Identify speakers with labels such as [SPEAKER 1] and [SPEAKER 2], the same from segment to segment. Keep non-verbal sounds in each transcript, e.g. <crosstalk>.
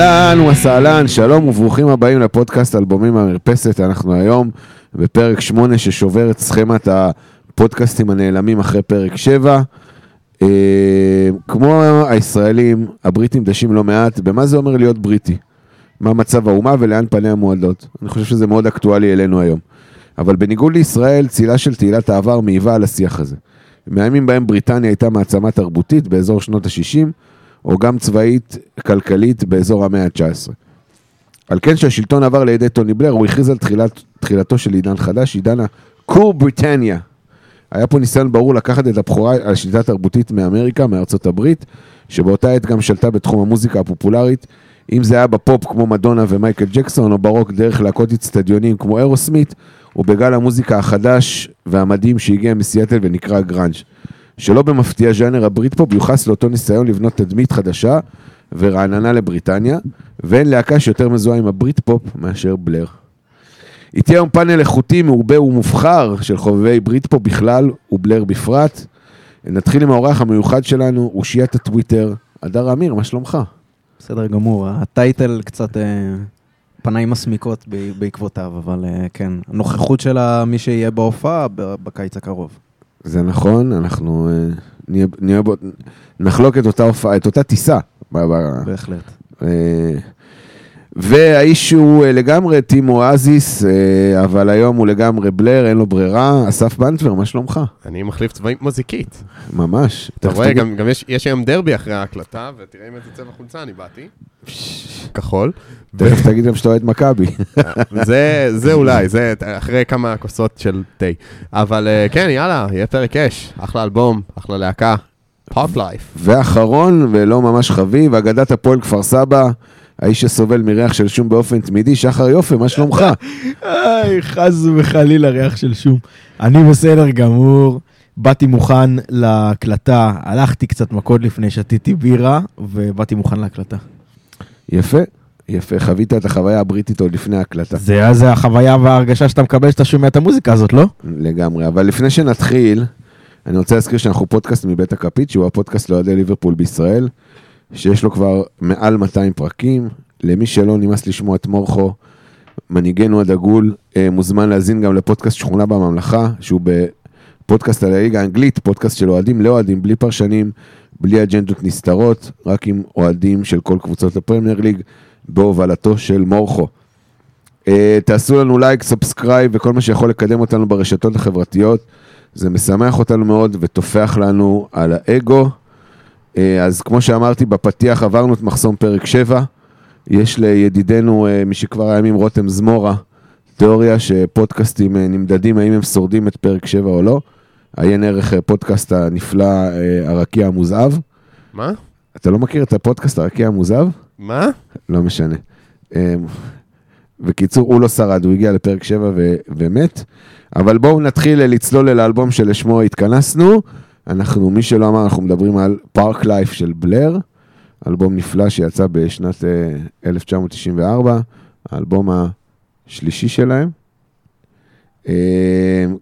[SPEAKER 1] אהלן וסהלן, שלום וברוכים הבאים לפודקאסט אלבומים מהמרפסת. אנחנו היום בפרק 8 ששובר את סכמת הפודקאסטים הנעלמים אחרי פרק 7. אה, כמו הישראלים, הבריטים דשים לא מעט במה זה אומר להיות בריטי. מה מצב האומה ולאן פניה מועדות. אני חושב שזה מאוד אקטואלי אלינו היום. אבל בניגוד לישראל, צילה של תהילת העבר מעיבה על השיח הזה. מהימים בהם בריטניה הייתה מעצמה תרבותית באזור שנות ה-60, או גם צבאית כלכלית באזור המאה ה-19. על כן כשהשלטון עבר לידי טוני בלר, הוא הכריז על תחילת, תחילתו של עידן חדש, עידן ה Cool Britannia. היה פה ניסיון ברור לקחת את הבכורה על שליטה תרבותית מאמריקה, מארצות הברית, שבאותה עת גם שלטה בתחום המוזיקה הפופולרית, אם זה היה בפופ כמו מדונה ומייקל ג'קסון, או ברוק דרך להקות אצטדיונים כמו אירוסמית', או בגל המוזיקה החדש והמדהים שהגיע מסיאטל ונקרא גראנג'. שלא במפתיע ז'אנר הבריטפופ יוחס לאותו ניסיון לבנות תדמית חדשה ורעננה לבריטניה, ואין להקה שיותר מזוהה עם הבריטפופ מאשר בלר. איתי היום פאנל איכותי, מעובה ומובחר של חובבי בריטפופ בכלל ובלר בפרט. נתחיל עם האורח המיוחד שלנו, אושיית הטוויטר, הדר אמיר, מה שלומך?
[SPEAKER 2] בסדר גמור, ה title קצת אה, פניים מסמיקות בעקבותיו, אבל אה, כן, הנוכחות של מי שיהיה בהופעה בקיץ הקרוב.
[SPEAKER 1] זה נכון, אנחנו אה, נהיה, נהיה בו, נחלוק את אותה הופעה, את אותה טיסה.
[SPEAKER 2] בהחלט.
[SPEAKER 1] והאיש הוא אה, לגמרי טים אואזיס, אה, אבל היום הוא לגמרי בלר, אין לו ברירה. אסף בנטבר, מה שלומך?
[SPEAKER 3] אני מחליף צבעים מוזיקית.
[SPEAKER 1] ממש.
[SPEAKER 3] אתה רואה, גם, גם יש, יש היום דרבי אחרי ההקלטה, ותראה עם איזה צבע חולצה אני באתי. כחול.
[SPEAKER 1] תכף תגיד גם שאתה אוהד מכבי. <laughs>
[SPEAKER 3] זה, זה אולי, זה אחרי כמה כוסות של תה. אבל אה, כן, יאללה, יהיה פרק אש. אחלה אלבום, אחלה להקה. פופ לייף.
[SPEAKER 1] ואחרון, ולא ממש חביב, אגדת הפועל כפר סבא, האיש שסובל מריח של שום באופן תמידי, שחר יופי, מה שלומך?
[SPEAKER 4] איי, חס וחלילה ריח של שום. אני בסדר גמור, באתי מוכן להקלטה, הלכתי קצת מכות לפני, שתיתי בירה, ובאתי מוכן להקלטה.
[SPEAKER 1] יפה, יפה, חווית את החוויה הבריטית עוד לפני ההקלטה.
[SPEAKER 4] זה אז החוויה וההרגשה שאתה מקבל כשאתה שומע את המוזיקה הזאת, לא?
[SPEAKER 1] לגמרי, אבל לפני שנתחיל, אני רוצה להזכיר שאנחנו פודקאסט מבית הקופיץ, שהוא הפודקאסט לאוהדי ליברפול בישראל, שיש לו כבר מעל 200 פרקים. למי שלא נמאס לשמוע את מורכו, מנהיגנו הדגול, אה, מוזמן להאזין גם לפודקאסט שכונה בממלכה, שהוא בפודקאסט על הליגה האנגלית, פודקאסט של אוהדים לאוהדים, בלי פרשנים, בלי אג'נדות נסתרות, רק עם אוהדים של כל קבוצות הפרמייר ליג, בהובלתו של מורכו. אה, תעשו לנו לייק, subscribe וכל מה שיכול לקדם אותנו ברשתות החברתיות. זה משמח אותנו מאוד וטופח לנו על האגו. אה, אז כמו שאמרתי בפתיח, עברנו את מחסום פרק 7. יש לידידנו אה, משכבר הימים רותם זמורה, תיאוריה שפודקאסטים אה, נמדדים האם הם שורדים את פרק 7 או לא. עיין ערך פודקאסט הנפלא הרקיע המוזהב.
[SPEAKER 3] מה?
[SPEAKER 1] אתה לא מכיר את הפודקאסט הרקיע המוזהב?
[SPEAKER 3] מה?
[SPEAKER 1] לא משנה. בקיצור, הוא לא שרד, הוא הגיע לפרק 7 ו- ומת. אבל בואו נתחיל לצלול אל האלבום שלשמו התכנסנו. אנחנו, מי שלא אמר, אנחנו מדברים על פארק לייף של בלר, אלבום נפלא שיצא בשנת אה, 1994, האלבום השלישי שלהם. אה,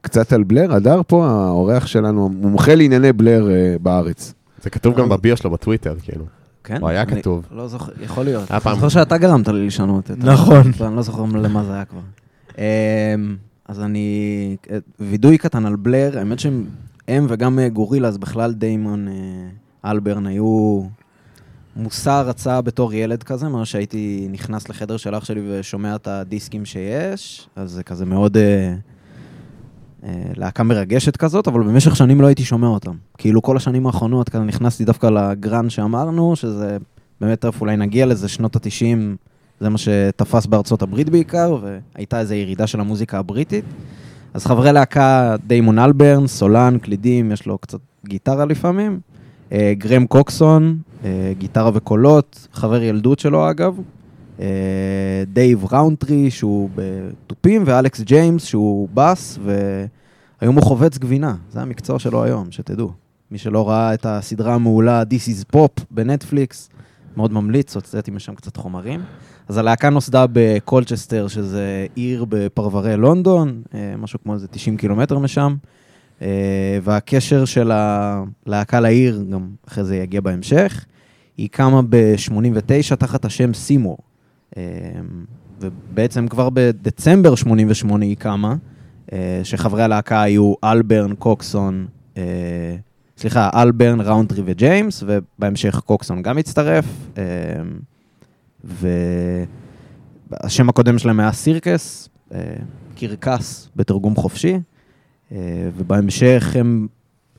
[SPEAKER 1] קצת על בלר, הדר פה, האורח שלנו, מומחה לענייני בלר אה, בארץ.
[SPEAKER 3] זה כתוב גם בביו שלו בטוויטר, כאילו.
[SPEAKER 2] כן?
[SPEAKER 3] או היה כתוב.
[SPEAKER 2] לא זוכר, יכול להיות.
[SPEAKER 3] היה פעם.
[SPEAKER 2] אני זוכר שאתה גרמת לי לשנות את ה-
[SPEAKER 4] נכון. <laughs>
[SPEAKER 2] אני לא זוכר למה זה היה כבר. אז אני, אה, וידוי קטן על בלר, האמת שהם הם וגם אה, גורילה, אז בכלל דיימון אה, אלברן היו מושא רצה בתור ילד כזה, מה שהייתי נכנס לחדר של אח שלי ושומע את הדיסקים שיש, אז זה כזה מאוד אה, אה, להקה מרגשת כזאת, אבל במשך שנים לא הייתי שומע אותם. כאילו כל השנים האחרונות, כזה נכנסתי דווקא לגרן שאמרנו, שזה באמת תכף אולי נגיע לזה, שנות ה-90, זה מה שתפס בארצות הברית בעיקר, והייתה איזו ירידה של המוזיקה הבריטית. אז חברי להקה, דיימון אלברן, סולן, קלידים, יש לו קצת גיטרה לפעמים. אה, גרהם קוקסון, אה, גיטרה וקולות, חבר ילדות שלו אגב. אה, דייב ראונטרי, שהוא בתופים, ואלכס ג'יימס, שהוא בס, והיום הוא חובץ גבינה. זה המקצוע שלו היום, שתדעו. מי שלא ראה את הסדרה המעולה This is Pop בנטפליקס, מאוד ממליץ, הוצאתי משם קצת חומרים. אז הלהקה נוסדה בקולצ'סטר, שזה עיר בפרברי לונדון, אה, משהו כמו איזה 90 קילומטר משם. אה, והקשר של הלהקה לעיר, גם אחרי זה יגיע בהמשך. היא קמה ב-89 תחת השם סימור. אה, ובעצם כבר בדצמבר 88 היא קמה, שחברי הלהקה היו אלברן, קוקסון, סליחה, אלברן, ראונטרי וג'יימס, ובהמשך קוקסון גם הצטרף. והשם הקודם שלהם היה Circus, אה, קרקס בתרגום חופשי, אה, ובהמשך הם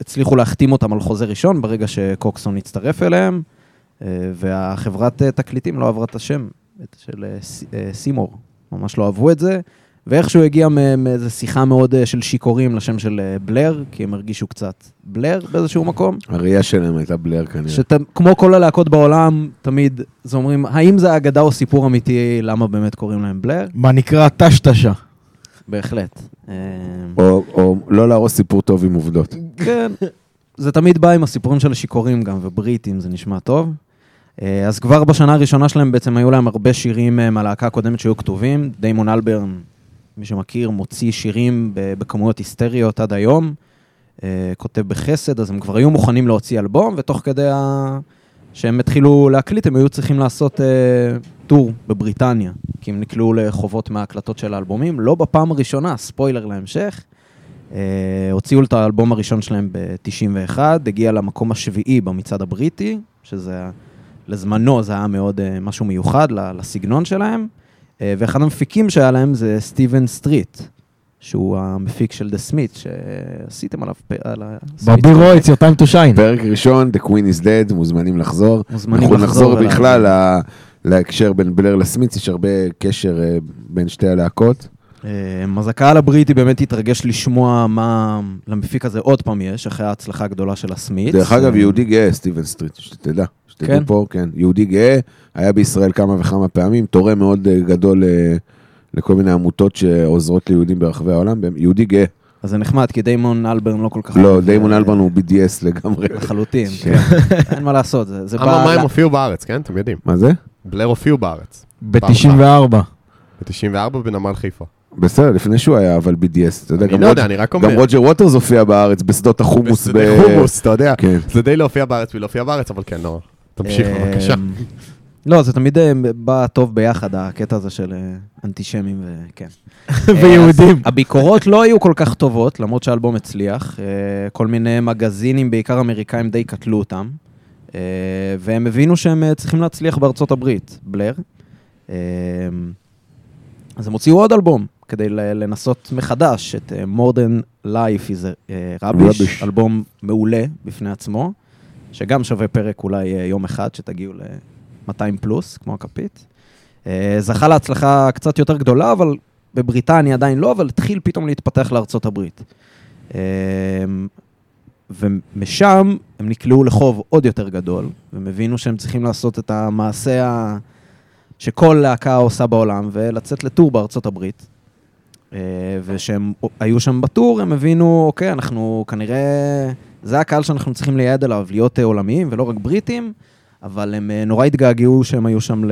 [SPEAKER 2] הצליחו להחתים אותם על חוזה ראשון ברגע שקוקסון הצטרף אליהם, אה, והחברת תקליטים לא עברה את השם של סימור, ממש לא אהבו את זה. ואיכשהו הגיע מאיזו שיחה מאוד אה, של שיכורים לשם של אה, בלר, כי הם הרגישו קצת בלר באיזשהו מקום.
[SPEAKER 1] הראייה שלהם הייתה בלר כנראה.
[SPEAKER 2] שכמו כל הלהקות בעולם, תמיד זה אומרים, האם זה אגדה או סיפור אמיתי, למה באמת קוראים להם בלר?
[SPEAKER 4] מה נקרא טשטשה.
[SPEAKER 2] בהחלט.
[SPEAKER 1] או, או לא להרוס סיפור טוב עם עובדות.
[SPEAKER 2] כן, זה תמיד בא עם הסיפורים של השיכורים גם, ובריטים זה נשמע טוב. אה, אז כבר בשנה הראשונה שלהם בעצם היו להם הרבה שירים מהלהקה הקודמת שהיו כתובים. דיימון אלברן, מי שמכיר, מוציא שירים בכמויות היסטריות עד היום. אה, כותב בחסד, אז הם כבר היו מוכנים להוציא אלבום, ותוך כדי ה... שהם התחילו להקליט, הם היו צריכים לעשות אה, טור בבריטניה, כי הם נקלעו לחובות מההקלטות של האלבומים. לא בפעם הראשונה, ספוילר להמשך. אה, הוציאו את האלבום הראשון שלהם ב-91, הגיע למקום השביעי במצעד הבריטי, שזה לזמנו זה היה מאוד אה, משהו מיוחד לסגנון שלהם, ואחד המפיקים שהיה להם זה סטיבן סטריט, שהוא המפיק של The Smiths, שעשיתם עליו... פ- על ה-
[SPEAKER 4] ברבי רואה, it's your time to shine.
[SPEAKER 1] פרק ראשון, The Queen is Dead, מוזמנים לחזור.
[SPEAKER 2] מוזמנים
[SPEAKER 1] אנחנו
[SPEAKER 2] לחזור
[SPEAKER 1] נחזור
[SPEAKER 2] ולהבין.
[SPEAKER 1] בכלל להקשר בין בלר לסמיץ, יש הרבה קשר אה, בין שתי הלהקות.
[SPEAKER 2] אה, אז הקהל הבריטי באמת התרגש לשמוע מה למפיק הזה עוד פעם יש, אחרי ההצלחה הגדולה של הסמית.
[SPEAKER 1] דרך אגב, יהודי גאה, סטיבן סטריט, שתדע. שתדעו
[SPEAKER 2] כן?
[SPEAKER 1] פה, כן. יהודי גאה, היה בישראל כמה וכמה פעמים, תורם מאוד אה, גדול אה, לכל מיני עמותות שעוזרות ליהודים ברחבי העולם. יהודי גאה.
[SPEAKER 2] אז זה נחמד, כי דיימון אלברן לא כל כך...
[SPEAKER 1] לא, דיימון
[SPEAKER 2] אה,
[SPEAKER 1] אלברן הוא BDS לגמרי.
[SPEAKER 2] לחלוטין, <laughs> כן. אין מה לעשות, זה זה
[SPEAKER 3] אבל מה
[SPEAKER 2] בא...
[SPEAKER 3] הם הופיעו בארץ, כן? אתם יודעים.
[SPEAKER 1] מה זה?
[SPEAKER 3] בלר הופיעו בארץ.
[SPEAKER 4] ב-94.
[SPEAKER 3] ב-94 בנמל חיפה.
[SPEAKER 1] בסדר, לפני שהוא היה אבל BDS, אתה יודע,
[SPEAKER 3] אני
[SPEAKER 1] גם
[SPEAKER 3] לא
[SPEAKER 1] רוג'-
[SPEAKER 3] יודע, אני רק אומר.
[SPEAKER 1] גם רוג'ר ווטרס הופיע בארץ בשדות החומוס. ב-
[SPEAKER 3] בשדה חומוס, אתה יודע.
[SPEAKER 1] כן.
[SPEAKER 3] זה די להופיע בארץ ולהופיע בארץ, אבל כן, לא. תמשיך
[SPEAKER 2] אה,
[SPEAKER 3] בבקשה.
[SPEAKER 2] לא, זה תמיד אה, בא טוב ביחד, הקטע הזה של אה, אנטישמים וכן. <laughs>
[SPEAKER 4] ויהודים.
[SPEAKER 2] הביקורות לא היו כל כך טובות, למרות שהאלבום הצליח. כל מיני מגזינים, בעיקר אמריקאים, די קטלו אותם. והם הבינו שהם צריכים להצליח בארצות הברית, בלר. אז הם הוציאו עוד אלבום, כדי לנסות מחדש את אה, More Than Life is a אה, Rubbish,
[SPEAKER 1] Rubbish.
[SPEAKER 2] אלבום מעולה בפני עצמו, שגם שווה פרק אולי אה, יום אחד, שתגיעו ל-200 פלוס, כמו הכפית. אה, זכה להצלחה קצת יותר גדולה, אבל בבריטניה עדיין לא, אבל התחיל פתאום להתפתח לארצות הברית. אה, ומשם הם נקלעו לחוב עוד יותר גדול, והם הבינו שהם צריכים לעשות את המעשה ה... שכל להקה עושה בעולם, ולצאת לטור בארצות הברית. אה, וכשהם היו שם בטור, הם הבינו, אוקיי, אנחנו כנראה, זה הקהל שאנחנו צריכים לייעד אליו, להיות אה, עולמיים ולא רק בריטים, אבל הם אה, נורא התגעגעו שהם היו שם ל...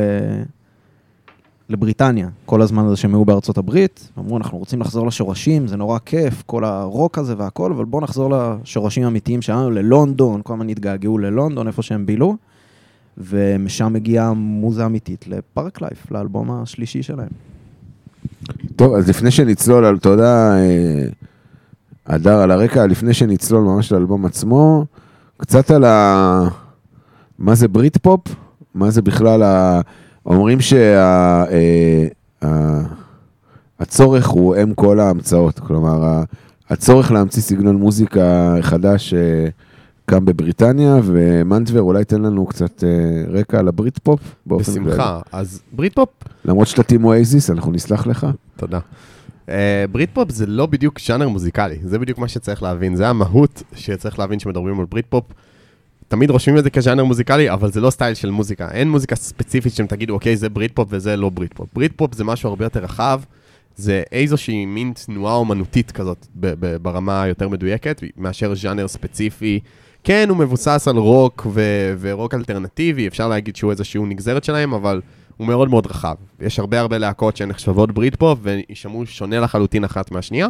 [SPEAKER 2] לבריטניה, כל הזמן הזה שהם היו בארצות הברית. אמרו, אנחנו רוצים לחזור לשורשים, זה נורא כיף, כל הרוק הזה והכל, אבל בואו נחזור לשורשים האמיתיים שלנו, ללונדון, כל הזמן התגעגעו ללונדון, איפה שהם בילו. ומשם הגיעה המוזה האמיתית לפארק לייף, לאלבום השלישי שלהם.
[SPEAKER 1] טוב, אז לפני שנצלול על, יודע, אה, הדר, על הרקע, לפני שנצלול ממש לאלבום עצמו, קצת על ה... מה זה ברית פופ? מה זה בכלל ה... אומרים שהצורך הוא אם כל ההמצאות, כלומר, הצורך להמציא סגנון מוזיקה חדש אה, קם בבריטניה, ומנטבר אולי תן לנו קצת אה, רקע על הברית פופ באופן כללי.
[SPEAKER 3] בשמחה. אז בריטפופ,
[SPEAKER 1] למרות שאתה team Oasis, אנחנו נסלח לך.
[SPEAKER 3] תודה. אה, בריטפופ זה לא בדיוק ז'אנר מוזיקלי, זה בדיוק מה שצריך להבין, זה המהות שצריך להבין כשמדברים על בריטפופ. תמיד רושמים את זה כז'אנר מוזיקלי, אבל זה לא סטייל של מוזיקה. אין מוזיקה ספציפית שאתם תגידו, אוקיי, זה בריטפופ וזה לא בריטפופ. בריטפופ זה משהו הרבה יותר רחב, זה איזושהי מין תנועה אומנותית כזאת ברמה היותר מדויקת, מאשר ז'אנר ספציפי. כן, הוא מבוסס על רוק ו- ורוק אלטרנטיבי, אפשר להגיד שהוא איזשהו נגזרת שלהם, אבל הוא מאוד מאוד רחב. יש הרבה הרבה להקות שהן נחשבות בריטפופ ויישמעו שונה לחלוטין אחת מהשנייה.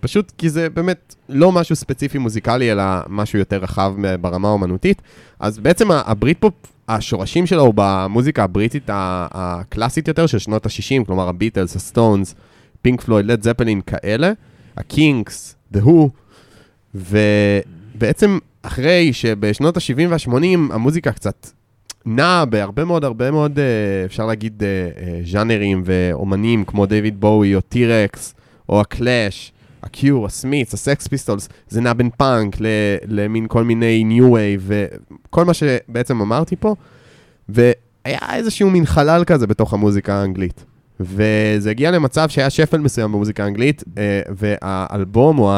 [SPEAKER 3] פשוט כי זה באמת לא משהו ספציפי מוזיקלי, אלא משהו יותר רחב ברמה האומנותית. אז בעצם הבריטפופ, השורשים שלו הוא במוזיקה הבריטית הקלאסית יותר של שנות ה-60, כלומר הביטלס, הסטונס, פינק פלויד, לד זפלין, כאלה, הקינגס, The Who, ובעצם אחרי שבשנות ה-70 וה-80 המוזיקה קצת נעה בהרבה מאוד, הרבה מאוד, אה, אפשר להגיד, אה, אה, ז'אנרים ואומנים כמו דיוויד בואי או טי רקס או הקלאש, הקיור, הסמיץ, הסקס פיסטולס, זה נע בין פאנק למין כל מיני New Wave וכל מה שבעצם אמרתי פה, והיה איזשהו מין חלל כזה בתוך המוזיקה האנגלית. וזה הגיע למצב שהיה שפל מסוים במוזיקה האנגלית, אה, והאלבום, או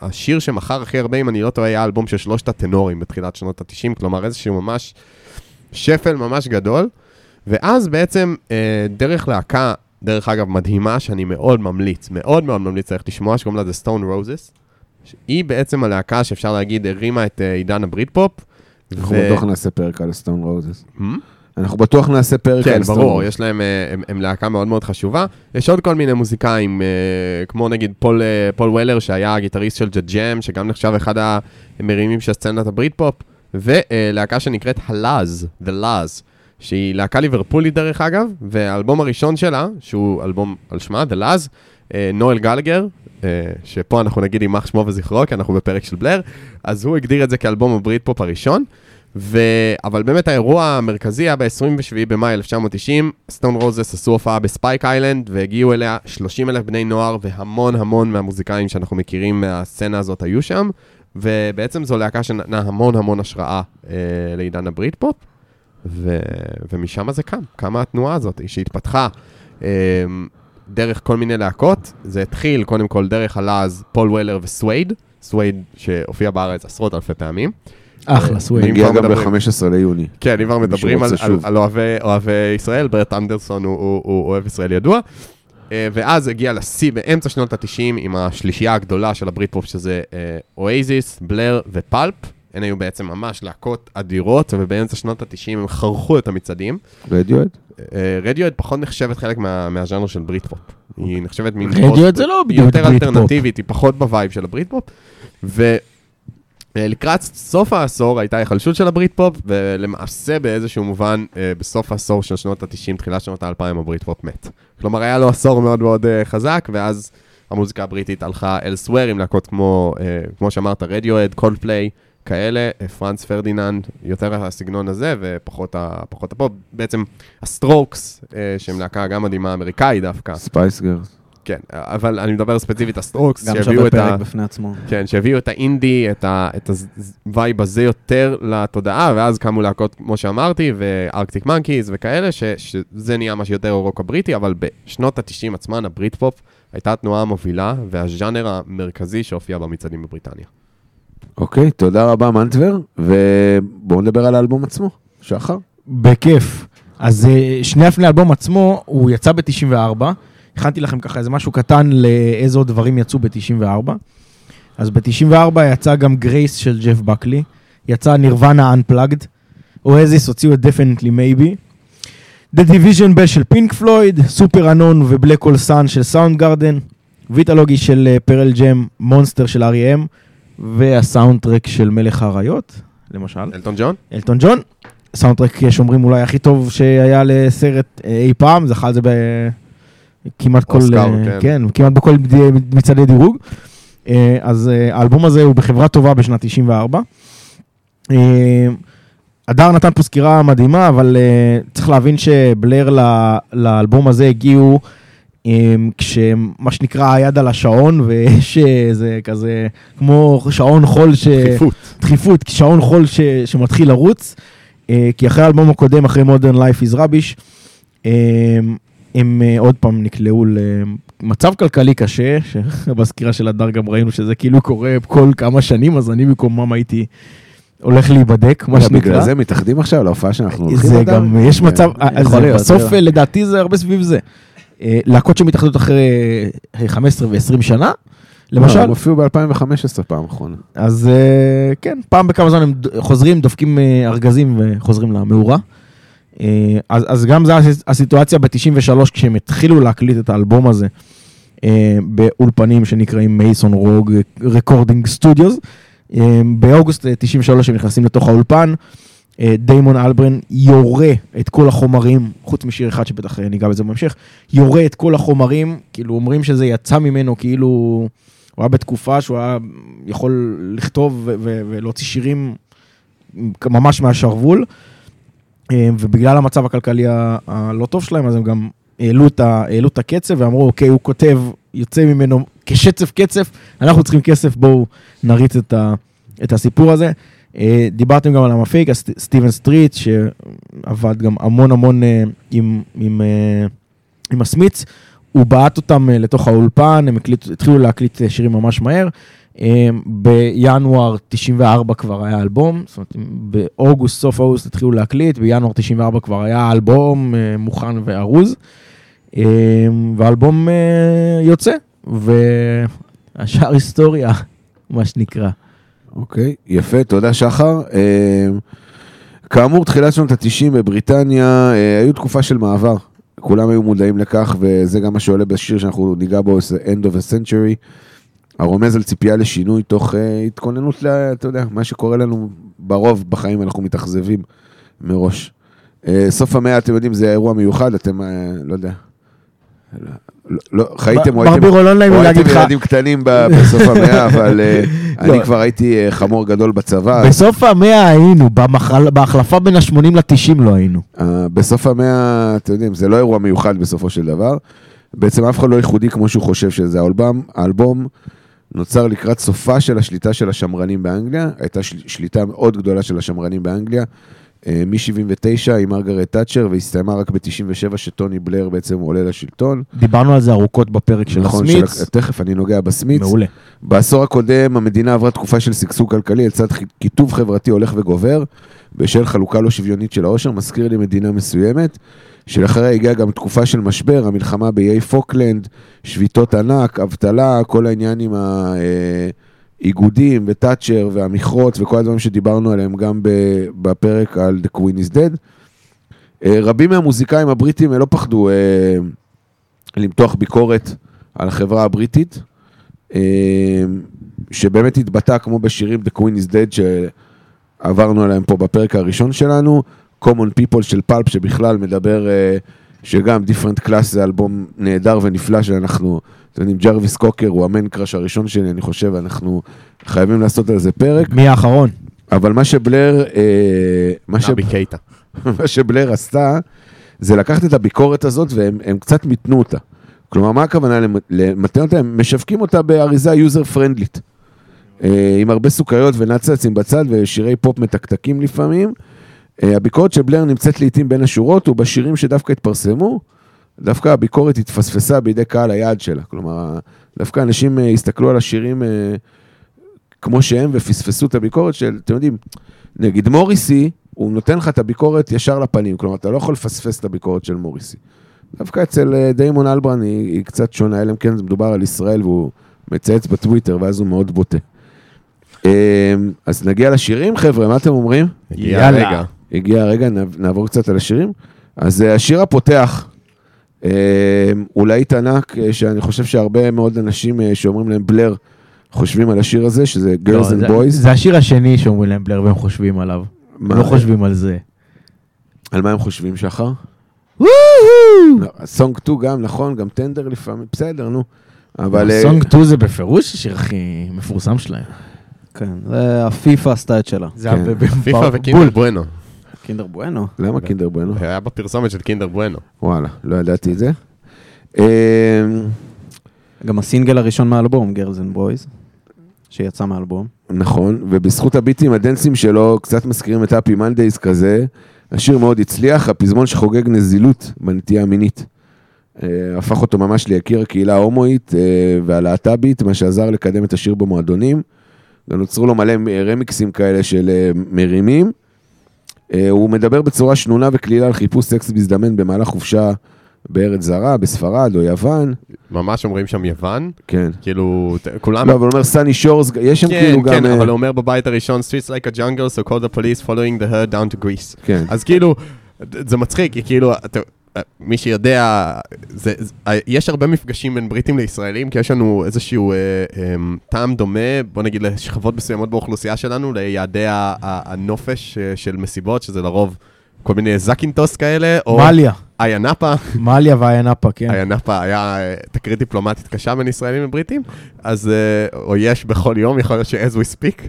[SPEAKER 3] השיר שמכר הכי הרבה, אם אני לא טועה, היה האלבום של שלושת הטנורים בתחילת שנות ה-90, כלומר איזשהו ממש שפל ממש גדול. ואז בעצם אה, דרך להקה, דרך אגב, מדהימה, שאני מאוד ממליץ, מאוד מאוד ממליץ ללכת לשמוע, שקוראים לה The Stone Roses. היא בעצם הלהקה שאפשר להגיד הרימה את אה, עידן הברית פופ.
[SPEAKER 1] אנחנו בטוח נעשה פרק על סטון רוזס. אנחנו בטוח נעשה פרק
[SPEAKER 3] כן,
[SPEAKER 1] על סטון
[SPEAKER 3] ברור,
[SPEAKER 1] רוזס.
[SPEAKER 3] יש להם, אה, הם, הם להקה מאוד מאוד חשובה. יש עוד כל מיני מוזיקאים, אה, כמו נגיד פול, אה, פול וולר, שהיה הגיטריסט של ג'ה ג'ם, שגם נחשב אחד המרימים של סצנת הבריטפופ, ולהקה שנקראת הלאז, The La's, שהיא להקה ליברפולית דרך אגב, והאלבום הראשון שלה, שהוא אלבום על שמה, The La's, נואל גלגר, שפה אנחנו נגיד יימח שמו וזכרו, כי אנחנו בפרק של בלר, אז הוא הגדיר את זה כאלבום הבריטפופ הראשון. ו... אבל באמת האירוע המרכזי היה ב-27 במאי 1990, סטון רוזס עשו הופעה ב Spike Island והגיעו אליה 30 אלף בני נוער והמון המון מהמוזיקאים שאנחנו מכירים מהסצנה הזאת היו שם, ובעצם זו להקה שנתנה המון המון השראה אה, לעידן הבריטפופ, ו... ומשם זה קם, קמה התנועה הזאת שהתפתחה. אה, דרך כל מיני להקות, זה התחיל קודם כל דרך הלאז פול וולר וסווייד, סווייד שהופיע בארץ עשרות אלפי פעמים.
[SPEAKER 4] אחלה, סווייד.
[SPEAKER 1] מגיע
[SPEAKER 3] כבר
[SPEAKER 1] גם
[SPEAKER 3] מדברים.
[SPEAKER 1] ב-15 ליוני.
[SPEAKER 3] כן, אם כבר מדברים על, אוהבי, אוהבי ישראל, ברט אנדרסון הוא, הוא, הוא אוהב ישראל ידוע. אה, ואז הגיע לשיא באמצע שנות ה-90 עם השלישייה הגדולה של הבריטפופ, שזה אואזיס, בלר ופאלפ. הן היו בעצם ממש להקות אדירות, ובאמצע שנות ה-90 הם חרכו את המצעדים.
[SPEAKER 1] רדיוהד?
[SPEAKER 3] רדיוהד פחות נחשבת חלק מה, מהז'אנר של בריטפופ. היא נחשבת מין... רדיוהד
[SPEAKER 4] זה לא
[SPEAKER 3] היא
[SPEAKER 4] בדיוק
[SPEAKER 3] יותר
[SPEAKER 4] בריטפופ.
[SPEAKER 3] אלטרנטיבית, היא פחות ב vibe של הבריטפופ. ולקראת סוף העשור הייתה היחלשות של הבריטפופ, ולמעשה באיזשהו מובן, אה, בסוף העשור של שנות ה-90, תחילת שנות ה-2000, הבריטפופ מת. כלומר, היה לו עשור מאוד מאוד אה, חזק, ואז המוזיקה הבריטית הלכה elsewhere עם להקות כמו, אה, כמו שאמרת, רדיוהד, קולפליי, כאלה, פרנץ פרדיננד, יותר הסגנון הזה, ופחות הפופ. בעצם הסטרוקס, שהם להקה גם מדהימה אמריקאית דווקא,
[SPEAKER 1] סופרגראס.
[SPEAKER 3] כן, אבל אני מדבר ספציפית הסטרוקס,
[SPEAKER 2] גם
[SPEAKER 3] שהביאו
[SPEAKER 2] שווה
[SPEAKER 3] את ה...
[SPEAKER 2] פרק בפני עצמו.
[SPEAKER 3] כן, שהביאו את האינדי, את, ה vibe הזה יותר לתודעה, ואז קמו להקות, כמו שאמרתי, וארקטיק מנקיז וכאלה, ש, שזה נהיה מה שיותר רוק הבריטי, אבל בשנות ה-90 עצמן, הבריטפופ הייתה התנועה המובילה, והז'אנר המרכזי שהופיע במצעדים בבריטניה.
[SPEAKER 1] אוקיי, תודה רבה מנטבר, ובואו נדבר על האלבום עצמו. שחר?
[SPEAKER 4] בכיף. אז אה, שנייה לפני האלבום עצמו, הוא יצא ב-94. הכנתי לכם ככה איזה משהו קטן לאיזה עוד דברים יצאו ב-94. אז ב-94 יצא גם גרייס של ג'ף בקלי, יצא נירוונה Unplugged, אואזיס הוציאו את Definitely Maybe, The Division Bell של פינק פלויד, Superunknown ו Black Hole Sun של סאונד גרדן, ויטלוגי של פרל ג'ם, מונסטר של R.E.M. והסאונד טרק של מלך האריות, למשל.
[SPEAKER 3] אלטון ג'ון?
[SPEAKER 4] אלטון ג'ון, סאונדטרק יש אומרים אולי הכי טוב שהיה לסרט אה, אי פעם, זכה על זה בכמעט כל,
[SPEAKER 3] אוסקר,
[SPEAKER 4] אה,
[SPEAKER 3] כן.
[SPEAKER 4] כן, כמעט בכל מצעדי דירוג. אה, אז אה, האלבום הזה הוא בחברה טובה בשנת 94. אה, הדר נתן פה סקירה מדהימה, אבל צריך להבין שבלר לאלבום הזה הגיעו כשמה שנקרא היד על השעון, <laughs> ויש איזה כזה כמו שעון חול ש...
[SPEAKER 3] דחיפות.
[SPEAKER 4] דחיפות, שעון חול ש, שמתחיל לרוץ, כי אחרי האלבום הקודם, אחרי Modern Life is Rubbish, הם אה, עוד פעם נקלעו למצב כלכלי קשה, <laughs> שבסקירה של הדר גם ראינו שזה כאילו קורה כל כמה שנים, אז אני במקומם הייתי הולך להיבדק, מה שנקרא.
[SPEAKER 1] בגלל זה מתאחדים עכשיו להופעה שאנחנו הולכים
[SPEAKER 4] זה? גם, יש מצב, אז
[SPEAKER 2] יכול להיות,
[SPEAKER 4] בסוף אה, לדעתי זה הרבה סביב זה. אה, להקות שמתאחדות אחרי אה, 15 ו-20 שנה, למשל,
[SPEAKER 1] לא, הם הופיעו ב-2015 פעם אחרונה.
[SPEAKER 4] אז אה, כן, פעם בכמה זמן הם חוזרים, דופקים אה, ארגזים וחוזרים למאורה. אה, אז, אז גם זו הס- הסיטואציה ב-93 כשהם התחילו להקליט את האלבום הזה. אה, באולפנים שנקראים מייסון רוג Recording Studios. באוגוסט אה, 93 הם נכנסים לתוך האולפן, דיימון אלברן יורה את כל החומרים, חוץ משיר אחד שבטח ניגע בזה בהמשך, יורה את כל החומרים, כאילו אומרים שזה יצא ממנו כאילו, הוא היה בתקופה שהוא היה יכול לכתוב ולהוציא שירים ממש מהשרוול, ובגלל המצב הכלכלי הלא טוב שלהם, אז הם גם העלו את, העלו את הקצב ואמרו, אוקיי, הוא כותב, יוצא ממנו כשצף קצף, אנחנו צריכים כסף, בואו נריץ את, ה- את הסיפור הזה. אה, דיברתם גם על המפיק, סטיבן סטריט, שעבד גם המון המון אה, עם, עם, אה, עם הסמיץ, הוא בעט אותם אה, לתוך האולפן, הם הקליט, התחילו להקליט אה, שירים ממש מהר. אה, בינואר 94 כבר היה אלבום, זאת אומרת, באוגוסט, סוף אוגוסט התחילו להקליט, בינואר 94 כבר היה אלבום אה, מוכן וארוז, אה, והאלבום אה, יוצא, והשאר היסטוריה, <laughs> מה שנקרא.
[SPEAKER 1] אוקיי, יפה, תודה שחר. כאמור, תחילת שנות ה-90 בבריטניה, אה, היו תקופה של מעבר. כולם היו מודעים לכך, וזה גם מה שעולה בשיר שאנחנו ניגע בו, End of a Century. הרומז על ציפייה לשינוי תוך אה, התכוננות, ל- אתה יודע, מה שקורה לנו ברוב בחיים, אנחנו מתאכזבים מראש. אה, סוף המאה, אתם יודעים, זה אירוע מיוחד, אתם, אה, לא יודע. לא, לא, חייתם או הייתם...
[SPEAKER 4] לא נעים להגיד לך,
[SPEAKER 1] ילדים קטנים בסוף המאה, <laughs> אבל
[SPEAKER 4] לא.
[SPEAKER 1] אני כבר הייתי חמור גדול בצבא.
[SPEAKER 4] בסוף המאה היינו, בהחלפה בין ה-80 ל-90 לא היינו.
[SPEAKER 1] בסוף המאה, אתם יודעים, זה לא אירוע מיוחד בסופו של דבר. בעצם אף אחד לא ייחודי כמו שהוא חושב שזה. האלבום, האלבום נוצר לקראת סופה של השליטה של השמרנים באנגליה. הייתה של, שליטה מאוד גדולה של השמרנים באנגליה. אה, מ-79 עם מרגרט תאצ'ר, והסתיימה רק ב-97 שטוני בלר בעצם עולה לשלטון.
[SPEAKER 4] דיברנו על זה ארוכות בפרק של
[SPEAKER 1] נכון,
[SPEAKER 4] הסמיץ.
[SPEAKER 1] של- תכף אני נוגע בסמיץ.
[SPEAKER 4] מעולה.
[SPEAKER 1] בעשור הקודם המדינה עברה תקופה של שגשוג כלכלי לצד קיטוב חברתי הולך וגובר, בשל חלוקה לא שוויונית של העושר, מזכיר לי מדינה מסוימת, שלאחריה הגיעה גם תקופה של משבר, המלחמה באיי פוקלנד, שביתות ענק, אבטלה, כל העניין עם האיגודים ותאצ'ר והמכרות וכל הדברים שדיברנו עליהם גם בפרק על The Queen is Dead. אה, רבים מהמוזיקאים הבריטים אה, לא פחדו אה, למתוח ביקורת על החברה הבריטית. שבאמת התבטא כמו בשירים The Queen is Dead שעברנו עליהם פה בפרק הראשון שלנו, Common People של פלפ שבכלל מדבר, אה, שגם Different Class זה אלבום נהדר ונפלא שאנחנו, אתם יודעים, ג'רוויס קוקר הוא ה-man crush הראשון שלי, אני חושב, אנחנו חייבים לעשות על זה פרק,
[SPEAKER 4] מי האחרון?
[SPEAKER 1] אבל מה שבלר, אה, מה, ש...
[SPEAKER 3] נבי קייטה. <laughs>
[SPEAKER 1] מה שבלר עשתה, זה לקחת את הביקורת הזאת והם הם קצת מיתנו אותה. כלומר, מה הכוונה למ- למתן אותה? הם משווקים אותה באריזה user פרנדלית. אה, עם הרבה סוכריות ונאצצים בצד ושירי פופ מתקתקים לפעמים. אה, הביקורת של בלר נמצאת לעיתים בין השורות, ובשירים שדווקא התפרסמו, דווקא הביקורת התפספסה בידי קהל היעד שלה. כלומר, דווקא אנשים אה, הסתכלו על השירים אה, כמו שהם ופספסו את הביקורת של, אתם יודעים, נגיד מוריסי, הוא נותן לך את הביקורת ישר לפנים, כלומר, אתה לא יכול לפספס את הביקורת של מוריסי. דווקא אצל דיימון אלברן היא, היא קצת שונה, אלא אם כן מדובר על ישראל והוא מצייץ בטוויטר, ואז הוא מאוד בוטה. אז נגיע לשירים, חבר'ה, מה אתם אומרים?
[SPEAKER 4] יאללה.
[SPEAKER 1] הגיע הרגע, נע- נעבור קצת על השירים. אז אה, השיר הפותח, אה, הוא להיט ענק, אה, שאני חושב שהרבה מאוד אנשים אה, שאומרים להם בלר, חושבים על השיר הזה, שזה
[SPEAKER 4] לא,
[SPEAKER 1] Girls
[SPEAKER 4] זה-
[SPEAKER 1] and Boys.
[SPEAKER 4] זה השיר השני שאומרים להם בלר והם חושבים עליו.
[SPEAKER 1] מה-
[SPEAKER 4] לא חושבים על זה.
[SPEAKER 1] על מה הם חושבים, שחר? סונג 2 גם, נכון, גם טנדר לפעמים, בסדר, נו. אבל... אה,
[SPEAKER 4] סונג 2 זה בפירוש השיר הכי מפורסם שלהם.
[SPEAKER 2] כן, זה הפיפ"א עשתה את שלה.
[SPEAKER 4] זה
[SPEAKER 1] כן.
[SPEAKER 3] פיפא
[SPEAKER 4] בול.
[SPEAKER 3] וקינדר בואנו.
[SPEAKER 2] קינדר בואנו.
[SPEAKER 1] למה קינדר בואנו?
[SPEAKER 3] היה בפרסומת של קינדר בואנו.
[SPEAKER 1] וואלה, לא ידעתי את זה. אה,
[SPEAKER 2] גם הסינגל הראשון מהאלבום, Girls and Boys, שיצא מהאלבום.
[SPEAKER 1] נכון, ובזכות הביטים הדנסים שלו, קצת מזכירים את אפי מנדייז כזה, השיר מאוד הצליח, הפזמון שחוגג נזילות בנטייה המינית. אה, הפך אותו ממש ליקיר הקהילה ההומואית אה, והלהט"בית, מה שעזר לקדם את השיר במועדונים. גם נוצרו לו מלא רמיקסים כאלה של אה, מרימים. אה, הוא מדבר בצורה שנונה וקלילה על חיפוש סקס מזדמן במהלך חופשה בארץ זרה, בספרד או יוון.
[SPEAKER 3] ממש אומרים שם יוון,
[SPEAKER 1] כן.
[SPEAKER 3] כאילו, כולם...
[SPEAKER 1] לא, אבל הוא אומר סני שורס, יש שם
[SPEAKER 3] כן,
[SPEAKER 1] כאילו
[SPEAKER 3] כן,
[SPEAKER 1] גם... אה,
[SPEAKER 3] אבל הוא אומר בבית הראשון, streets like a jungle, so call the police following the herd down to Greece.
[SPEAKER 1] כן.
[SPEAKER 3] אז כאילו, זה מצחיק, כי כאילו, אתה- מי שיודע, זה, זה, יש הרבה מפגשים בין בריטים לישראלים, כי יש לנו איזשהו אה, אה, טעם דומה, בוא נגיד לשכבות מסוימות באוכלוסייה שלנו, ליעדי הנופש אה, של מסיבות, שזה לרוב כל מיני זקינטוס כאלה, או איה נאפה.
[SPEAKER 4] מאליה ואיה נאפה, כן.
[SPEAKER 3] איה נאפה היה אה, תקרית דיפלומטית קשה בין ישראלים לבריטים, אז, אה, או יש בכל יום, יכול להיות ש-as we speak.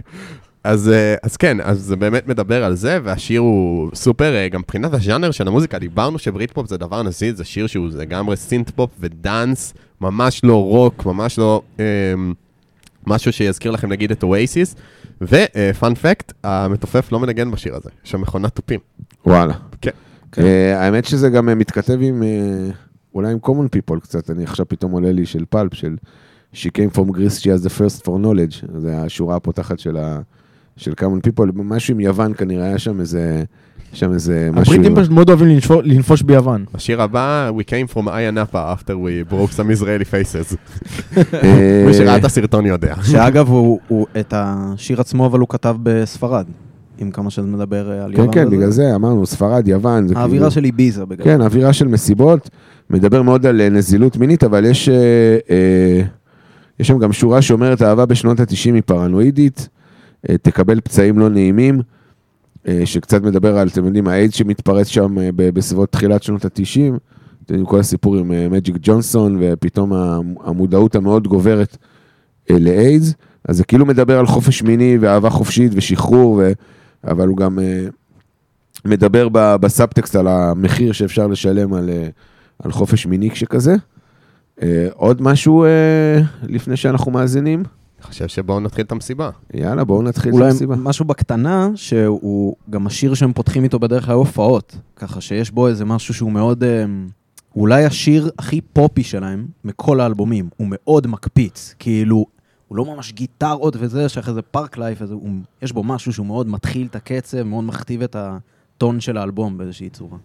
[SPEAKER 3] אז, אה, אז כן, אז זה באמת מדבר על זה, והשיר הוא סופר, אה, גם מבחינת הז'אנר של המוזיקה, דיברנו שברית פופ זה דבר נזיד, זה שיר שהוא לגמרי סינט פופ ודאנס, ממש לא רוק, ממש לא אה, משהו שיזכיר לכם נגיד את אוייסיס, ופאנ פקט, המתופף לא מנגן בשיר הזה, יש שם מכונת תופים.
[SPEAKER 1] וואלה.
[SPEAKER 3] כן.
[SPEAKER 1] אה, האמת שזה גם אה, מתכתב עם, אה, אולי עם common people קצת, אני עכשיו פתאום עולה לי של פלפ, של She came from Greece, she has the first for knowledge, זה השורה הפותחת של, ה, של common people, משהו עם יוון כנראה, היה שם איזה, שם איזה משהו...
[SPEAKER 4] הבריטים פשוט מאוד אוהבים לנפו- לנפוש ביוון.
[SPEAKER 3] השיר הבא, We came from איה נאפה after we broke some Israeli faces.
[SPEAKER 1] אה,
[SPEAKER 3] מי שראה את הסרטון יודע.
[SPEAKER 2] שאגב, הוא, את השיר עצמו, אבל הוא כתב בספרד, עם כמה שזה מדבר על
[SPEAKER 1] כן,
[SPEAKER 2] יוון.
[SPEAKER 1] כן,
[SPEAKER 2] וזה.
[SPEAKER 1] בגלל זה אמרנו, ספרד, יוון,
[SPEAKER 2] האווירה
[SPEAKER 1] כאילו...
[SPEAKER 2] של איביזה, בגלל
[SPEAKER 1] כן, אווירה של מסיבות, מדבר מאוד על אה, נזילות מינית, אבל יש, אה, אה, יש שם גם שורה שאומרת, אהבה בשנות ה-90 היא פרנואידית, תקבל פצעים לא נעימים, אה, שקצת מדבר על, אתם יודעים, האיידס שמתפרץ שם אה, בסביבות תחילת שנות ה-90, אתם יודעים, כל הסיפור עם אה, מג'יק ג'ונסון, ופתאום המ- המודעות המאוד גוברת אה, לאיידס, אז זה כאילו מדבר על חופש מיני ואהבה חופשית ושחרור, ו... אבל הוא גם... אה, מדבר בסאבטקסט על המחיר שאפשר לשלם על, אה, על חופש מיני שכזה. אה, עוד משהו אה, לפני שאנחנו מאזינים?
[SPEAKER 3] אני חושב שבואו נתחיל את המסיבה.
[SPEAKER 1] יאללה, בואו נתחיל את
[SPEAKER 2] אולי
[SPEAKER 1] המסיבה.
[SPEAKER 2] משהו בקטנה, שהוא גם השיר שהם פותחים איתו בדרך כלל הופעות, ככה שיש בו איזה משהו שהוא מאוד, אה, אולי השיר הכי פופי שלהם מכל האלבומים, הוא מאוד מקפיץ, כאילו, הוא לא ממש גיטרות וזה, יש לך איזה פארק לייף, איזה, הוא, יש בו משהו שהוא מאוד מתחיל את הקצב, מאוד מכתיב את הטון של האלבום באיזושהי צורה.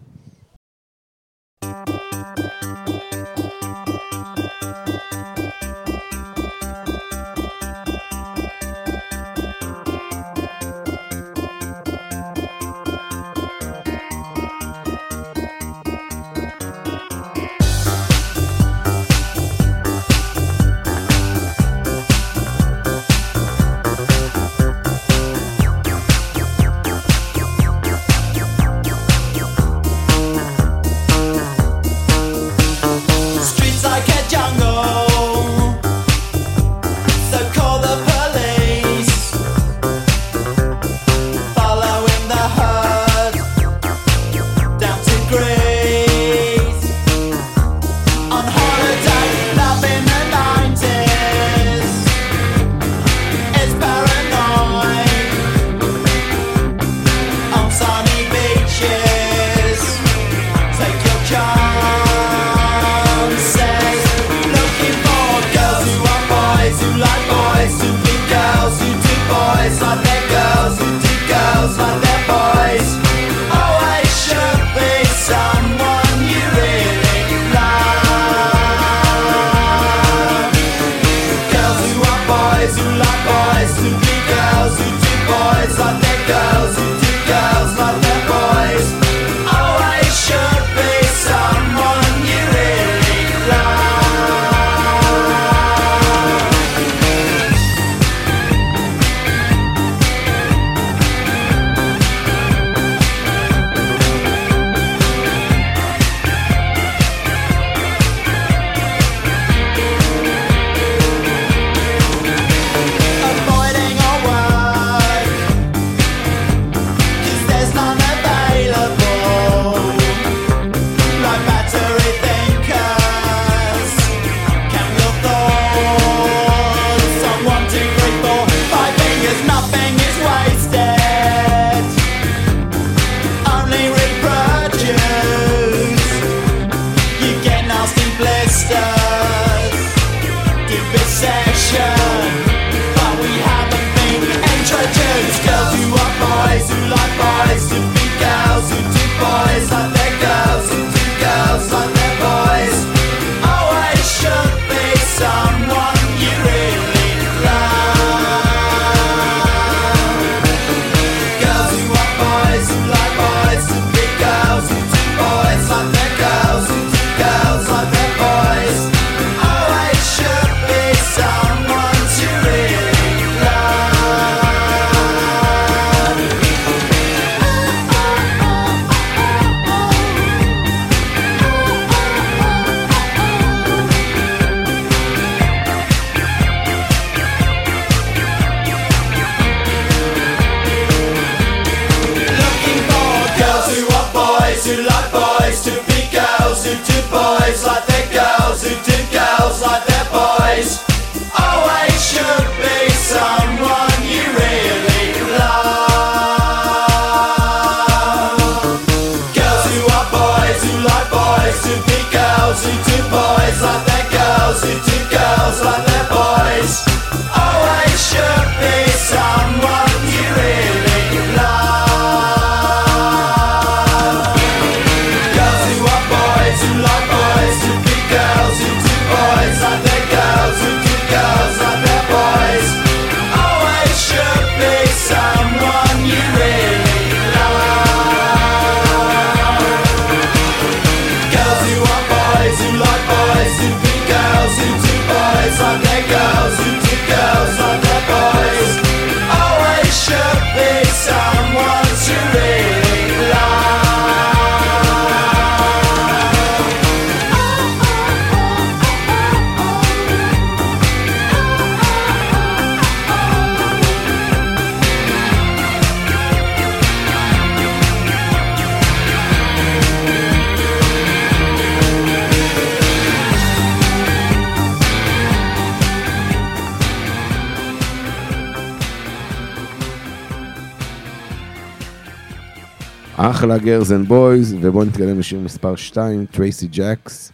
[SPEAKER 5] אחלה Girls and Boys, ובואו נתקדם לשיר מספר 2, טרייסי ג'קס.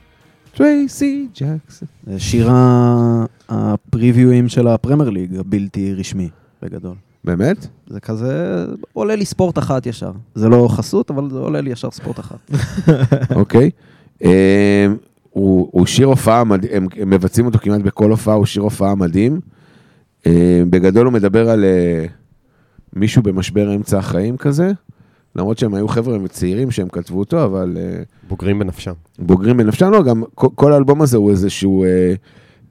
[SPEAKER 5] טרייסי ג'קס.
[SPEAKER 2] שיר ה- הפריוויואים של הפרמייר ליג, הבלתי רשמי, בגדול.
[SPEAKER 5] באמת?
[SPEAKER 2] זה כזה, עולה לי ספורט אחת ישר. זה לא חסות, אבל זה עולה לי ישר ספורט אחת. <laughs>
[SPEAKER 5] אוקיי. אמ, הוא שיר הופעה, מד- הם מבצעים אותו כמעט בכל הופעה, הוא שיר הופעה מדהים. אמ, בגדול הוא מדבר על אה, מישהו במשבר אמצע החיים כזה, למרות שהם היו חבר'ה צעירים שהם כתבו אותו, אבל אה,
[SPEAKER 3] בוגרים בנפשם.
[SPEAKER 5] בוגרים בנפשם, לא, גם כל- האלבום הזה הוא איזשהו אה,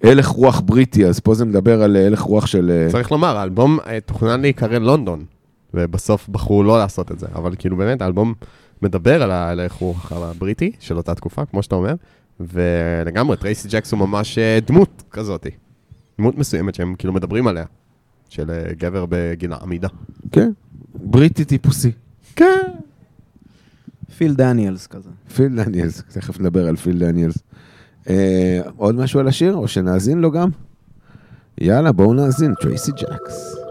[SPEAKER 5] הלך רוח בריטי, אז פה זה מדבר על אה, הלך רוח של... אה,
[SPEAKER 3] צריך לומר, האלבום תוכנן להיקרא לונדון, ובסוף בחרו לא לעשות את זה. אבל כאילו באמת, האלבום מדבר על ההלך רוח הבריטי של אותה תקופה, כמו שאתה אומר, ולגמרי, טרייסי ג'קס הוא ממש דמות כזאת. דמות מסוימת שהם כאילו מדברים עליה, של גבר בגיל העמידה.
[SPEAKER 5] כן, בריטי טיפוסי.
[SPEAKER 3] כן.
[SPEAKER 2] פיל דניאלס כזה.
[SPEAKER 5] פיל דניאלס, תכף נדבר על פיל דניאלס. אה, עוד משהו על השיר, או שנאזין לו גם? יאללה, בואו נאזין, טרייסי ג'קס.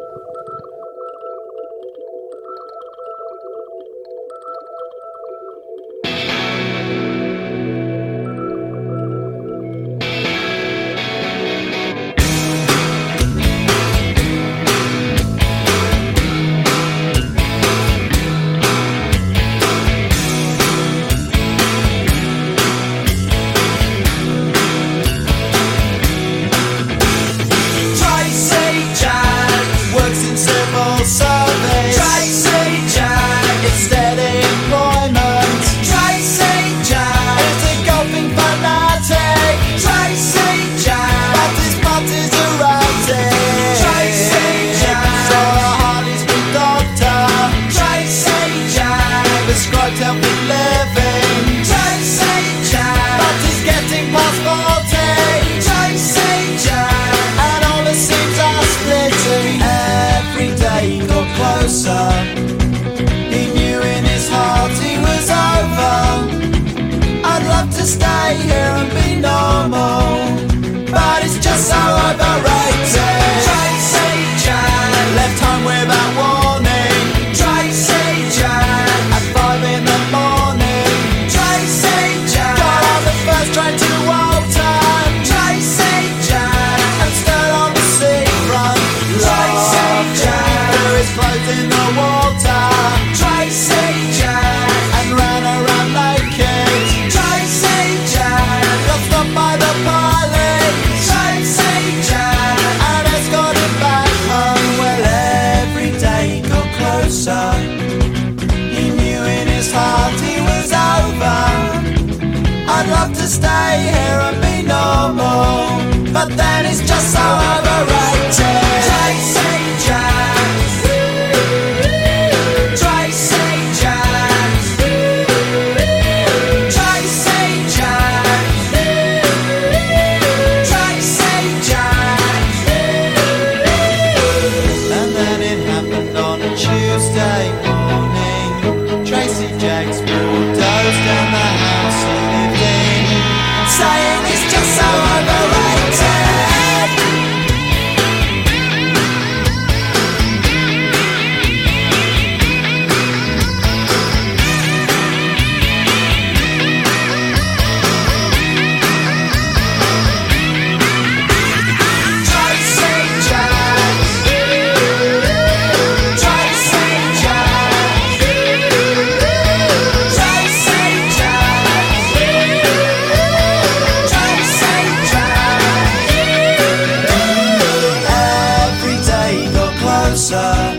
[SPEAKER 6] Closer.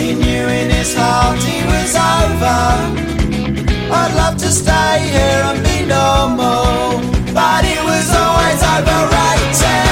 [SPEAKER 6] He knew in his heart he was over. I'd love to stay here and be normal, but it was always overrated.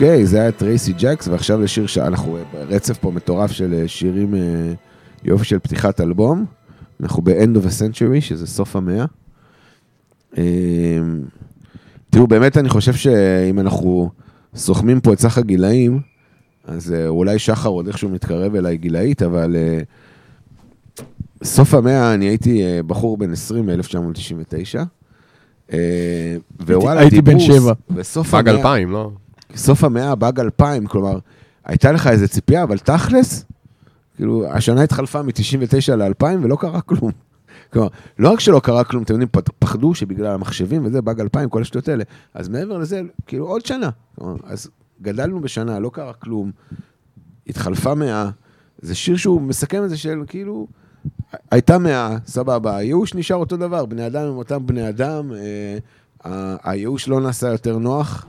[SPEAKER 1] אוקיי, זה היה טרייסי ג'קס, ועכשיו לשיר שאנחנו ברצף פה מטורף של אה, שירים אה, יופי של פתיחת אלבום. אנחנו ב-End of a Century, שזה סוף המאה. אה, תראו, באמת אני חושב שאם אנחנו סוכמים פה את סך הגילאים, אז אולי שחר עוד איכשהו מתקרב אליי גילאית, אבל סוף המאה אני הייתי בחור בן 20 ב-1999. ווואלה,
[SPEAKER 4] הייתי בן שבע.
[SPEAKER 1] בסוף המאה,
[SPEAKER 3] 2000, לא?
[SPEAKER 1] סוף המאה, באג 2000, כלומר, הייתה לך איזה ציפייה, אבל תכלס, כאילו, השנה התחלפה מ-99 ל-2000 ולא קרה כלום. כלומר, לא רק שלא קרה כלום, אתם יודעים, פחדו שבגלל המחשבים וזה, באג 2000, כל השטויות האלה. אז מעבר לזה, כאילו, עוד שנה. כלומר, אז גדלנו בשנה, לא קרה כלום, התחלפה מאה. זה שיר שהוא מסכם את זה של, כאילו, הייתה מאה, סבבה, הייאוש נשאר אותו דבר, בני אדם הם אותם בני אדם, אה, הייאוש לא נעשה יותר נוח,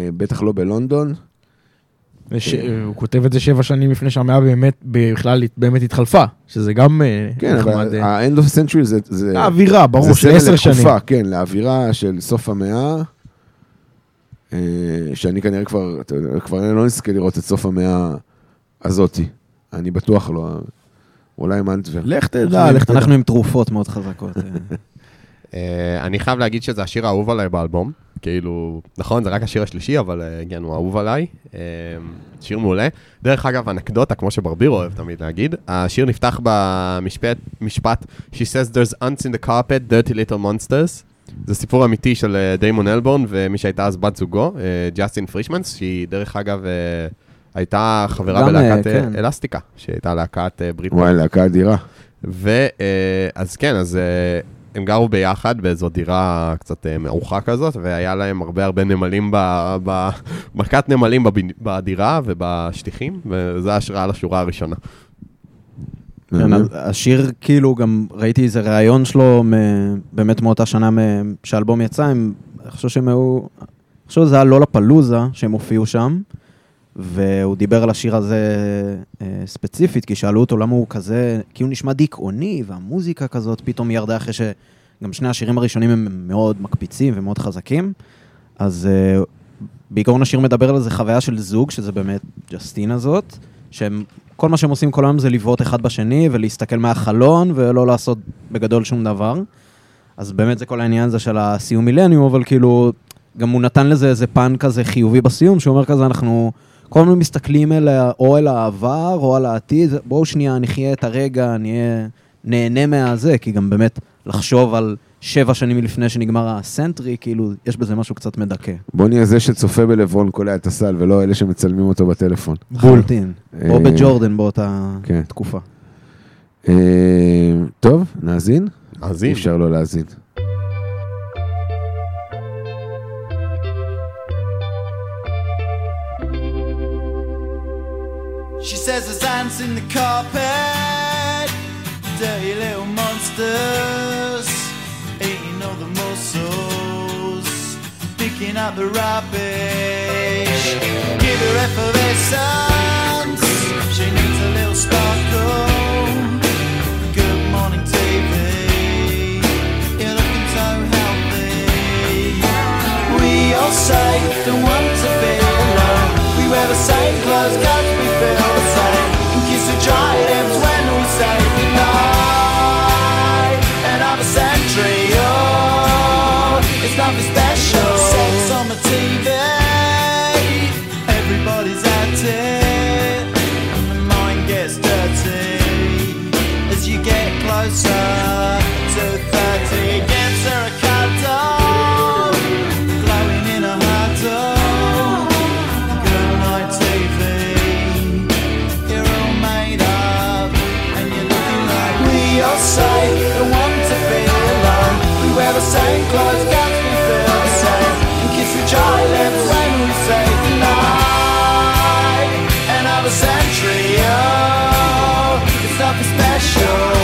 [SPEAKER 1] בטח לא בלונדון.
[SPEAKER 4] וש- הוא כותב את זה שבע שנים לפני שהמאה באמת, בכלל באמת התחלפה, שזה גם אה,
[SPEAKER 1] כן, אבל
[SPEAKER 4] נחמד. אה,
[SPEAKER 1] ה-end of century זה... זה
[SPEAKER 4] האווירה, ברור, של עשר שנים.
[SPEAKER 1] לתקופה, כן, לאווירה של סוף המאה, אה, שאני כנראה כבר, אתה כבר לא נזכה לראות את סוף המאה הזאתי. אני בטוח לא, אולי מנטבר.
[SPEAKER 4] לך תדע, לך תדע.
[SPEAKER 2] אנחנו עם תרופות מאוד חזקות. אה. <laughs>
[SPEAKER 3] אה, אני חייב להגיד שזה השיר האהוב עליי באלבום. כאילו, נכון, זה רק השיר השלישי, אבל אה, כן, הוא אהוב עליי. אה, שיר מעולה. דרך אגב, אנקדוטה, כמו שברביר אוהב תמיד להגיד, השיר נפתח במשפט, משפט, She says there's ants in the carpet, dirty little monsters. זה סיפור אמיתי של אה, דיימון אלבורן ומי שהייתה אז בת זוגו, ג'סטין פרישמנס, שהיא דרך אגב הייתה חברה
[SPEAKER 2] גם,
[SPEAKER 3] בלהקת
[SPEAKER 2] כן.
[SPEAKER 3] אלסטיקה, שהייתה להקת ברית
[SPEAKER 1] וואי, להקה אדירה.
[SPEAKER 3] ואז כן, אז הם גרו ביחד באיזו דירה קצת אה, מעוכה כזאת, והיה להם הרבה הרבה נמלים, ב- ב- מכת נמלים בב- בדירה ובשטיחים, וזה ההשראה לשורה הראשונה.
[SPEAKER 2] כן, השיר, כאילו, גם ראיתי איזה ראיון שלו, באמת מאותה שנה שהאלבום יצא, הם, אני חושב שהם היו, אני חושב שזה היה לולה פלוזה, שהם הופיעו שם, והוא דיבר על השיר הזה אה, ספציפית, כי שאלו אותו למה הוא כזה, כי הוא נשמע דיכאוני, והמוזיקה כזאת פתאום ירדה אחרי שגם שני השירים הראשונים הם מאוד מקפיצים ומאוד חזקים, אז אה, בעיקרון השיר מדבר על איזה חוויה של זוג, שזה באמת ג'סטין הזאת, שהם, כל מה שהם עושים כל היום זה לבעוט אחד בשני ולהסתכל מהחלון ולא לעשות בגדול שום דבר. אז באמת זה כל העניין הזה של הסיום מילניום, אבל כאילו, גם הוא נתן לזה איזה פן כזה חיובי בסיום, שהוא אומר כזה, אנחנו כל הזמן מסתכלים אל, או אל העבר או על העתיד, בואו שנייה נחיה את הרגע, נהיה, נהנה מהזה, כי גם באמת לחשוב על שבע שנים לפני שנגמר הסנטרי, כאילו, יש בזה משהו קצת מדכא.
[SPEAKER 1] בוא נהיה זה שצופה בלברון קולע את הסל, ולא אלה שמצלמים אותו בטלפון.
[SPEAKER 2] או
[SPEAKER 1] אה,
[SPEAKER 2] בג'ורדן באותה
[SPEAKER 1] כן.
[SPEAKER 2] תקופה.
[SPEAKER 1] אה, טוב, נאזין?
[SPEAKER 3] אם,
[SPEAKER 1] אפשר לא להאזין.
[SPEAKER 5] She says there's ants in the carpet, dirty little monsters, eating all the muscles, picking up the rubbish. Give her effervescence, she needs a little sparkle. Good morning TV, you're looking so healthy. We all say don't want to be alone. We wear the same clothes cause we feel show.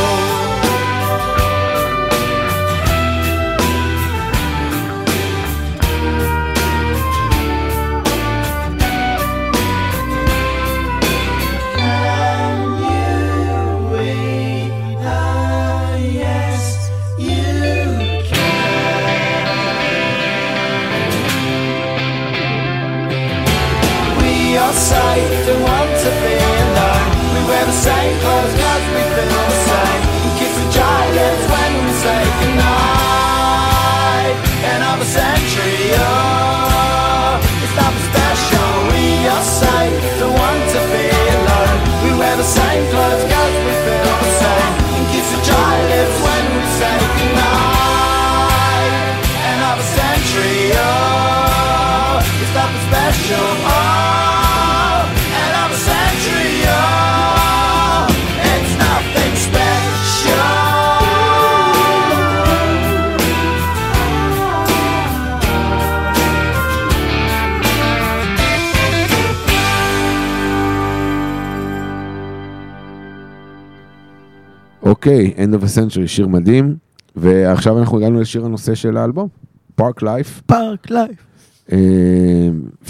[SPEAKER 1] אוקיי, End of a Century, שיר מדהים, ועכשיו אנחנו הגענו לשיר הנושא של האלבום, פארק לייף.
[SPEAKER 4] פארק לייף.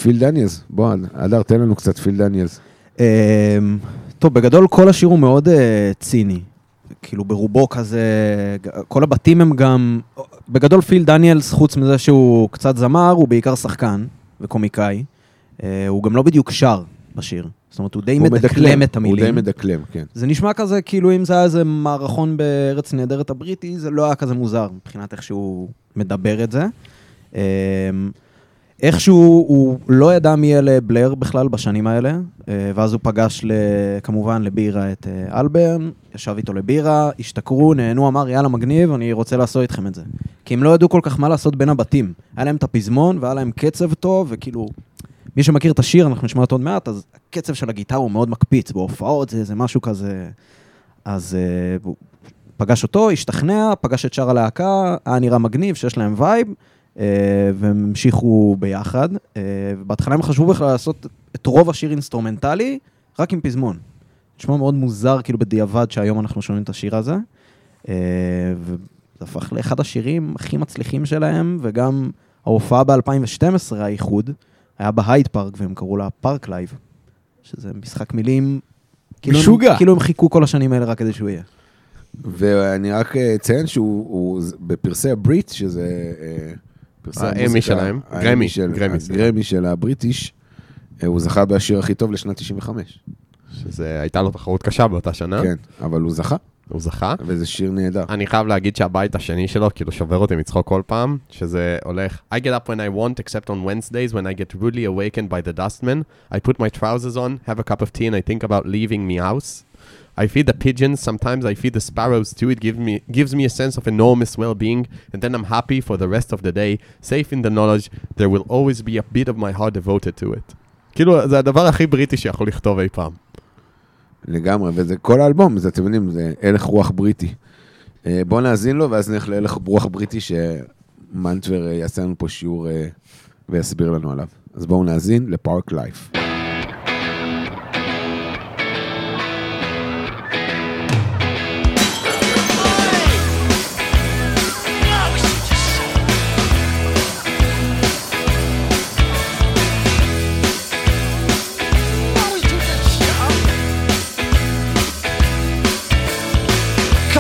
[SPEAKER 1] פיל דניאלס, בוא, אדר, תן לנו קצת פיל דניאלס.
[SPEAKER 2] אמ, טוב, בגדול כל השיר הוא מאוד אה, ציני. כאילו ברובו כזה, כל הבתים הם גם, בגדול פיל דניאלס, חוץ מזה שהוא קצת זמר, הוא בעיקר שחקן וקומיקאי. אה, הוא גם לא בדיוק שר בשיר. זאת אומרת, הוא די
[SPEAKER 1] הוא
[SPEAKER 2] מדקלם את המילים.
[SPEAKER 1] הוא די מדקלם, כן.
[SPEAKER 2] זה נשמע כזה, כאילו אם זה היה איזה מערכון בארץ נהדרת הבריטי, זה לא היה כזה מוזר מבחינת איך שהוא מדבר את זה. אמ, איכשהו הוא לא ידע מי אלה בלר בכלל בשנים האלה, אה, ואז הוא פגש כמובן לבירה את אה, אלברן, ישב איתו לבירה, השתכרו, נהנו, אמר יאללה מגניב, אני רוצה לעשות איתכם את זה. כי הם לא ידעו כל כך מה לעשות בין הבתים. היה להם את הפזמון והיה להם קצב טוב, וכאילו, מי שמכיר את השיר, אנחנו נשמע אותו עוד מעט, אז הקצב של הגיטרה הוא מאוד מקפיץ, בהופעות זה, זה משהו כזה... אז אה, פגש אותו, השתכנע, פגש את שאר הלהקה, היה נראה מגניב, שיש להם וייב, אה, והם המשיכו ביחד. אה, ובהתחלה הם חשבו בכלל לעשות את רוב השיר אינסטרומנטלי, רק עם פזמון. נשמע מאוד מוזר, כאילו בדיעבד, שהיום אנחנו שומעים את השיר הזה. אה, וזה הפך לאחד השירים הכי מצליחים שלהם, וגם ההופעה ב-2012, האיחוד, היה בהייד פארק, והם קראו לה Parklive, שזה משחק מילים... כאילו הם-
[SPEAKER 4] משוגע.
[SPEAKER 2] כאילו הם חיכו כל השנים האלה רק כדי שהוא יהיה.
[SPEAKER 1] ואני רק אציין שהוא הוא- בפרסי הבריט, שזה אה, פרסי
[SPEAKER 3] האמי
[SPEAKER 1] המוזיקה,
[SPEAKER 3] שלהם,
[SPEAKER 1] האמי
[SPEAKER 3] גרמי,
[SPEAKER 1] של-
[SPEAKER 3] גרמי.
[SPEAKER 1] הגרמי של ה-British, אה, הוא זכה בשיר הכי טוב לשנת 95.
[SPEAKER 3] שזה הייתה לו תחרות קשה באותה שנה.
[SPEAKER 1] כן, אבל הוא זכה,
[SPEAKER 3] הוא זכה.
[SPEAKER 1] וזה שיר נהדר.
[SPEAKER 3] אני חייב להגיד שהבית השני שלו כאילו שובר אותי מצחוק כל פעם, שזה הולך I get up when I want except on Wednesdays when I get rudely awakened by the dustman. I put my trousers on, have a cup of tea and I think about leaving me house. I feed the pigeons, sometimes I feed the sparrows too. It gives me, gives me a sense of enormous well-being and then I'm happy for the rest of the day, safe in the knowledge there will always be a bit of my heart devoted to it. כאילו, זה הדבר הכי בריטי שיכול לכתוב אי פעם.
[SPEAKER 1] לגמרי, וזה כל האלבום, זה אתם יודעים, זה הלך רוח בריטי. אה, בואו נאזין לו, ואז נלך להלך רוח בריטי, שמנטבר אה, יעשה לנו פה שיעור אה, ויסביר לנו עליו. אז בואו נאזין לפארק לייף.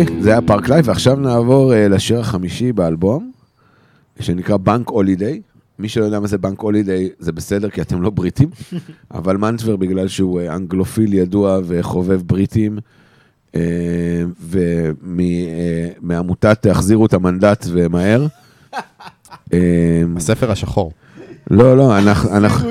[SPEAKER 1] אוקיי, זה היה Parklife, ועכשיו נעבור אה, לשיר החמישי באלבום, שנקרא Bank Holiday. מי שלא יודע מה זה Bank Holiday, זה בסדר, כי אתם לא בריטים, <laughs> אבל מנטבר, בגלל שהוא אה, אנגלופיל ידוע וחובב בריטים, אה, ומעמותת תחזירו את המנדט ומהר. <laughs> אה,
[SPEAKER 3] הספר השחור.
[SPEAKER 1] לא, לא, אנחנו- אנחנו-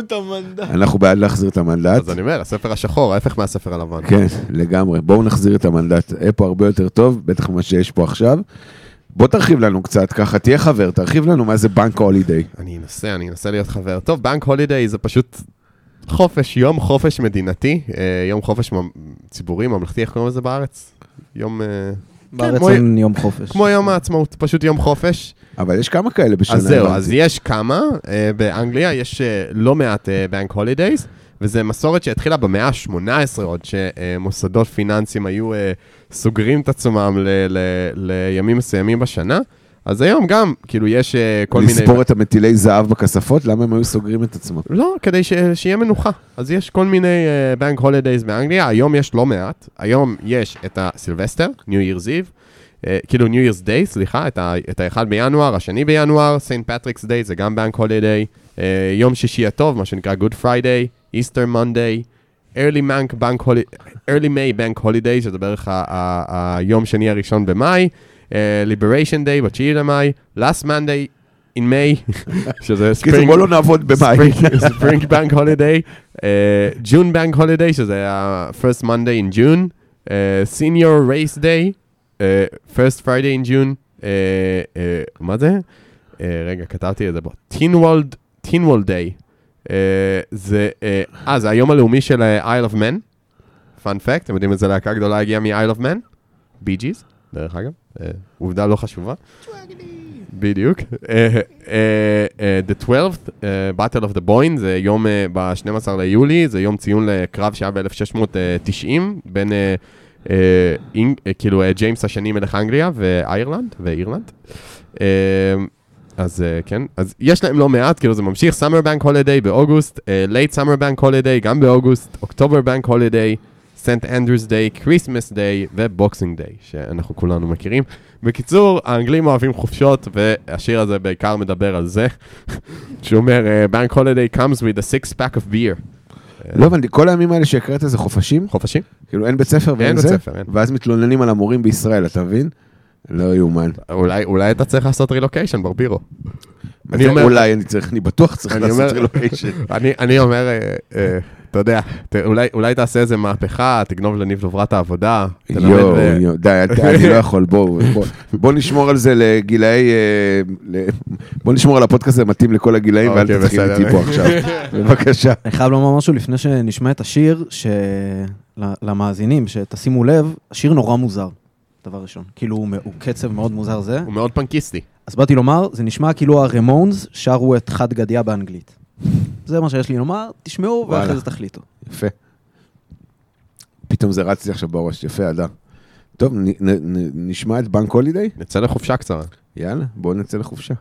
[SPEAKER 1] אנחנו בעד להחזיר את המנדט.
[SPEAKER 3] אז אני אומר, הספר השחור, ההפך מהספר הלבן.
[SPEAKER 1] כן, לגמרי. בואו נחזיר את המנדט. יהיה פה הרבה יותר טוב, בטח ממה שיש פה עכשיו. בוא תרחיב לנו קצת, ככה תהיה חבר, תרחיב לנו מה זה בנק הולידיי.
[SPEAKER 3] אני אנסה, אני אנסה להיות חבר. טוב, בנק הולידיי זה פשוט חופש, יום חופש מדינתי, אה, יום חופש ציבורי, ממלכתי, איך קוראים לזה בארץ? יום... אה,
[SPEAKER 2] בארץ
[SPEAKER 3] כמו-
[SPEAKER 2] אין יום חופש.
[SPEAKER 3] כמו יום העצמאות, פשוט יום חופש.
[SPEAKER 1] אבל יש כמה כאלה בשנה.
[SPEAKER 3] אז זהו. אז יש כמה, אה, באנגליה יש אה, לא מעט בנק הולידייז, וזה מסורת שהתחילה במאה ה-18 עוד, שמוסדות פיננסיים היו אה, סוגרים את עצמם ל- ל- לימים מסוימים בשנה. אז היום גם, כאילו, יש כל מיני...
[SPEAKER 1] לספור את המטילי זהב בכספות, למה הם היו סוגרים את עצמם?
[SPEAKER 3] לא, כדי ש... שיהיה מנוחה. אז יש כל מיני בנק הולידייז באנגליה, היום יש לא מעט. היום יש את הסילבסטר, New Year's Eve, כאילו New Year's Day, סליחה, את, ה... את האחד בינואר, השני בינואר, St. Patrick's Day זה גם בנק הולידיי, uh, יום שישי הטוב, מה שנקרא Good Friday, Easter Monday, early, Bank, Bank holi- early May Bank Holiday, שזה בערך היום שני הראשון במאי, uh, Liberation Day ב-9 למאי, Last Monday in May, <laughs> שזה Spring-
[SPEAKER 1] בוא לא נעבוד במאי.
[SPEAKER 3] ספרינג בנק הולידיי, ג'ון בנק הולידיי, שזה ה-first Monday in June, אה, senior race day, אה, first Friday in June, אה, אה, מה זה? אה, רגע, כתבתי את זה פה, טינוולד, טינוולד דיי, זה, אה, אה, זה היום הלאומי של אה, Isle of Man, פאנ פקט, אתם יודעים איזה להקה גדולה הגיעה מ-Isle of Man? בי ג'יז, דרך אגב, אה, עובדה לא חשובה. בדיוק. אה, אה, אה, The 12th, אה, Battle of the Boyne, זה יום אה, ב-12 ליולי, זה יום ציון לקרב שהיה ב-1690, בין אה, אה, אה, כאילו אה, ג'יימס השני מלך אנגליה ואיירלנד, ואירלנד. אה, אז אה, כן, אז יש להם לא מעט, כאילו זה ממשיך, Summer Bank Holiday באוגוסט, אה, Late Summer Bank Holiday גם באוגוסט, October Bank Holiday, St Andrew's Day, Christmas Day ו-Boxing Day, שאנחנו כולנו מכירים. בקיצור, האנגלים אוהבים חופשות, והשיר הזה בעיקר מדבר על זה, <laughs> שהוא אומר, אה, Bank Holiday comes with a six pack of beer.
[SPEAKER 1] לא הבנתי, כל הימים האלה שהקראת זה חופשים?
[SPEAKER 3] חופשים?
[SPEAKER 1] כאילו אין בית ספר ואין
[SPEAKER 3] אין
[SPEAKER 1] זה?
[SPEAKER 3] בית ספר, אין.
[SPEAKER 1] ואז מתלוננים על המורים בישראל, אתה מבין? לא יאומן.
[SPEAKER 3] אולי, אולי אתה צריך לעשות רילוקיישן, ברבירו. אני אומר-
[SPEAKER 1] אולי, אני צריך, אני בטוח צריך לעשות רילוקיישן. <laughs>
[SPEAKER 3] אני, אני אומר, אה, אה, אתה יודע, אולי, אולי תעשה איזה מהפכה, תגנוב לניב דוברת העבודה.
[SPEAKER 1] יואו, יואו, די, אני לא יכול, בואו, בוא- <laughs> בוא נשמור על זה לגילאי, אה, ל- בוא נשמור על הפודקאסט הזה מתאים לכל הגילאים, ואל
[SPEAKER 3] אוקיי,
[SPEAKER 1] תתחיל. איתי פה עכשיו. <laughs> בבקשה.
[SPEAKER 2] אני חייב לומר משהו לפני שנשמע את השיר, שלמאזינים, שתשימו לב, השיר נורא מוזר, דבר ראשון. כאילו, הוא קצב מאוד מוזר זה.
[SPEAKER 3] הוא מאוד פנקיסטי.
[SPEAKER 2] אז באתי לומר, זה נשמע כאילו הרמונס שרו את חד גדיה באנגלית. זה מה שיש לי לומר, תשמעו. ואחרי זה תחליטו.
[SPEAKER 1] יפה. פתאום זה רץ לי עכשיו בראש, יפה, אדר. טוב, נ- נ- נ- נשמע את בנק הולידיי?
[SPEAKER 3] נצא לחופשה קצרה.
[SPEAKER 1] יאללה, בואו נצא לחופשה.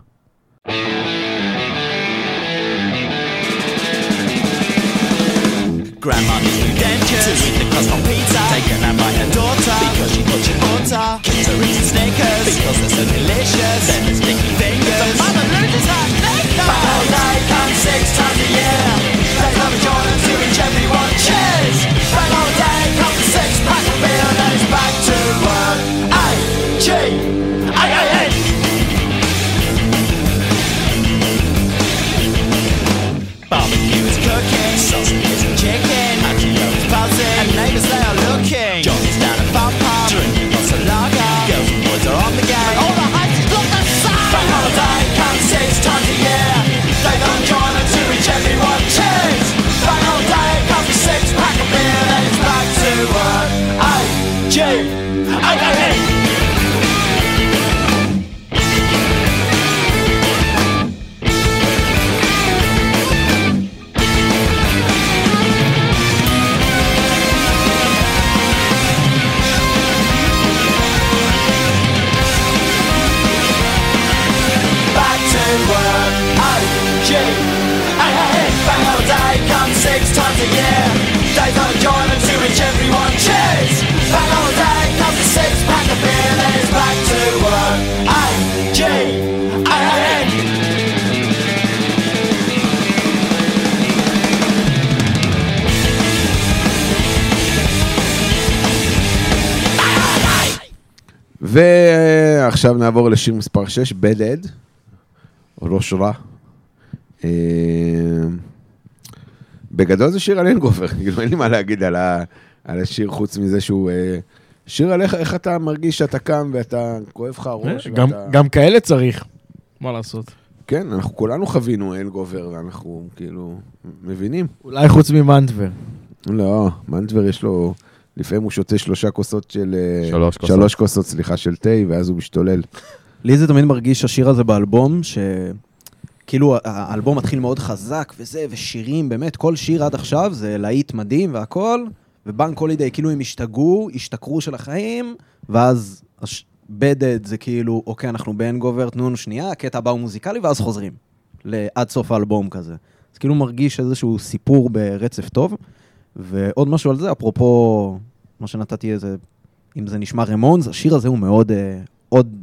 [SPEAKER 7] Grandma is pretentious to eat the crust on pizza. Taken out by her daughter because she puts your butter. Kids are eating Snickers because they're so delicious. Then there's sticky fingers. The mother loses her finger. next time a year. Days on joint to which everyone cheers. Back the day comes a six pack of beer, then it's back to work. A G A N.
[SPEAKER 1] ועכשיו נעבור לשיר מספר 6, Bad Ed, או לא שורה. אה, בגדול זה שיר על אנגובר, <laughs> כאילו אין לי מה להגיד על, ה, על השיר חוץ מזה שהוא אה, שיר על איך, אתה מרגיש שאתה קם ואתה כואב לך הראש.
[SPEAKER 4] גם-
[SPEAKER 1] ואתה...
[SPEAKER 4] גם כאלה צריך. מה לעשות?
[SPEAKER 1] כן, אנחנו כולנו חווינו אנגובר ואנחנו כאילו מבינים.
[SPEAKER 4] אולי חוץ ממנטבר.
[SPEAKER 1] לא, מנטבר יש לו, לפעמים הוא שותה שלושה כוסות של... אה,
[SPEAKER 3] שלוש כוסות.
[SPEAKER 1] שלוש כוסות, סליחה, של תה, ואז הוא משתולל.
[SPEAKER 2] לי זה תמיד מרגיש השיר הזה באלבום, שכאילו ה- האלבום מתחיל מאוד חזק וזה, ושירים, באמת, כל שיר עד עכשיו זה להיט מדהים והכל, ובנק הולידיי כאילו הם השתגעו, השתכרו של החיים, ואז בדד זה כאילו, אוקיי, אנחנו בהנגובר, תנו לנו שנייה, הקטע הבא הוא מוזיקלי, ואז חוזרים. ל- עד סוף האלבום כזה. אז כאילו מרגיש איזשהו סיפור ברצף טוב. ועוד משהו על זה, אפרופו מה שנתתי איזה, אם זה נשמע רמונס, השיר הזה הוא מאוד, אה, עוד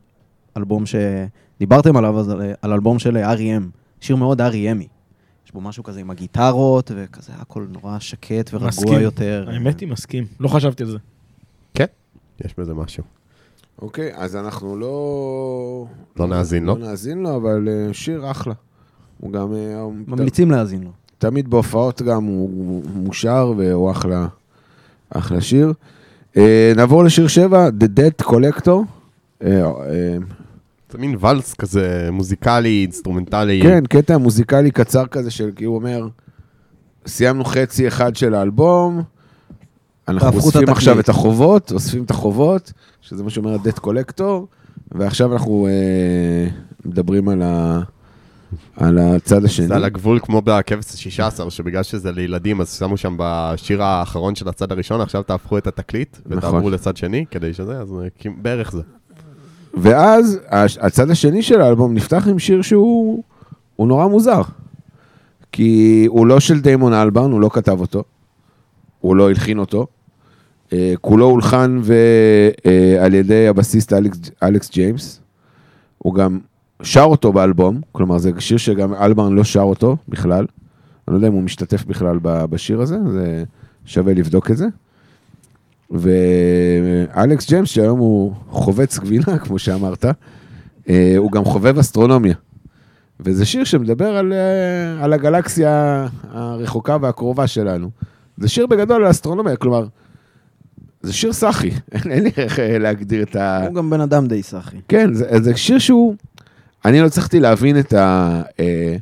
[SPEAKER 2] אלבום שדיברתם עליו, אז על, על אלבום של R.E.M. שיר מאוד R.E.M.י. יש בו משהו כזה עם הגיטרות, וכזה הכל נורא שקט ורגוע
[SPEAKER 4] מסכים.
[SPEAKER 2] יותר.
[SPEAKER 4] האמת היא, מסכים. לא חשבתי על זה.
[SPEAKER 3] כן, יש בזה משהו.
[SPEAKER 1] אוקיי, אז אנחנו לא...
[SPEAKER 3] לא נאזין לו.
[SPEAKER 1] לא נאזין לו, אבל אה, שיר אחלה. הוא גם... אה,
[SPEAKER 2] ממליצים להאזין לו.
[SPEAKER 1] תמיד בהופעות גם הוא הוא מושר והוא אחלה, אחלה שיר. אה, נעבור לשיר 7, The Debt Collector.
[SPEAKER 3] זה מין ואלס כזה מוזיקלי, אינסטרומנטלי.
[SPEAKER 1] כן, קטע מוזיקלי קצר כזה של, כי הוא אומר, סיימנו חצי אחד של האלבום, אנחנו אוספים. עכשיו את החובות, אוספים את החובות, שזה מה שאומר ה-Debt Collector, ועכשיו אנחנו אה, מדברים על, ה, על הצד השני.
[SPEAKER 3] זה על הגבול כמו בכבש ה-16, שבגלל שזה לילדים, אז שמו שם בשיר האחרון של הצד הראשון, עכשיו תהפכו את התקליט,
[SPEAKER 1] נכון.
[SPEAKER 3] ותעברו לצד שני, כדי שזה, אז בערך זה.
[SPEAKER 1] ואז הצד השני של האלבום נפתח עם שיר שהוא הוא נורא מוזר. כי הוא לא של דיימון אלברן, הוא לא כתב אותו, הוא לא הלחין אותו. אה, כולו הולחן ו, אה, על ידי הבסיסט אלכס, אלכס ג'יימס. הוא גם שר אותו באלבום, כלומר זה שיר שגם אלברן לא שר אותו בכלל. אני לא יודע אם הוא משתתף בכלל בשיר הזה, זה שווה לבדוק את זה. ואלכס ג'יימס, שהיום הוא חובץ גבינה, כמו שאמרת, אה, הוא גם חובב אסטרונומיה. וזה שיר שמדבר על, אה, על הגלקסיה הרחוקה והקרובה שלנו. זה שיר בגדול על אסטרונומיה, כלומר, זה שיר סאחי, <laughs> אין, לי איך אה, להגדיר את ה...
[SPEAKER 2] הוא גם בן אדם די סאחי.
[SPEAKER 1] כן, זה, זה שיר שהוא... אני לא הצלחתי להבין את ה... אה,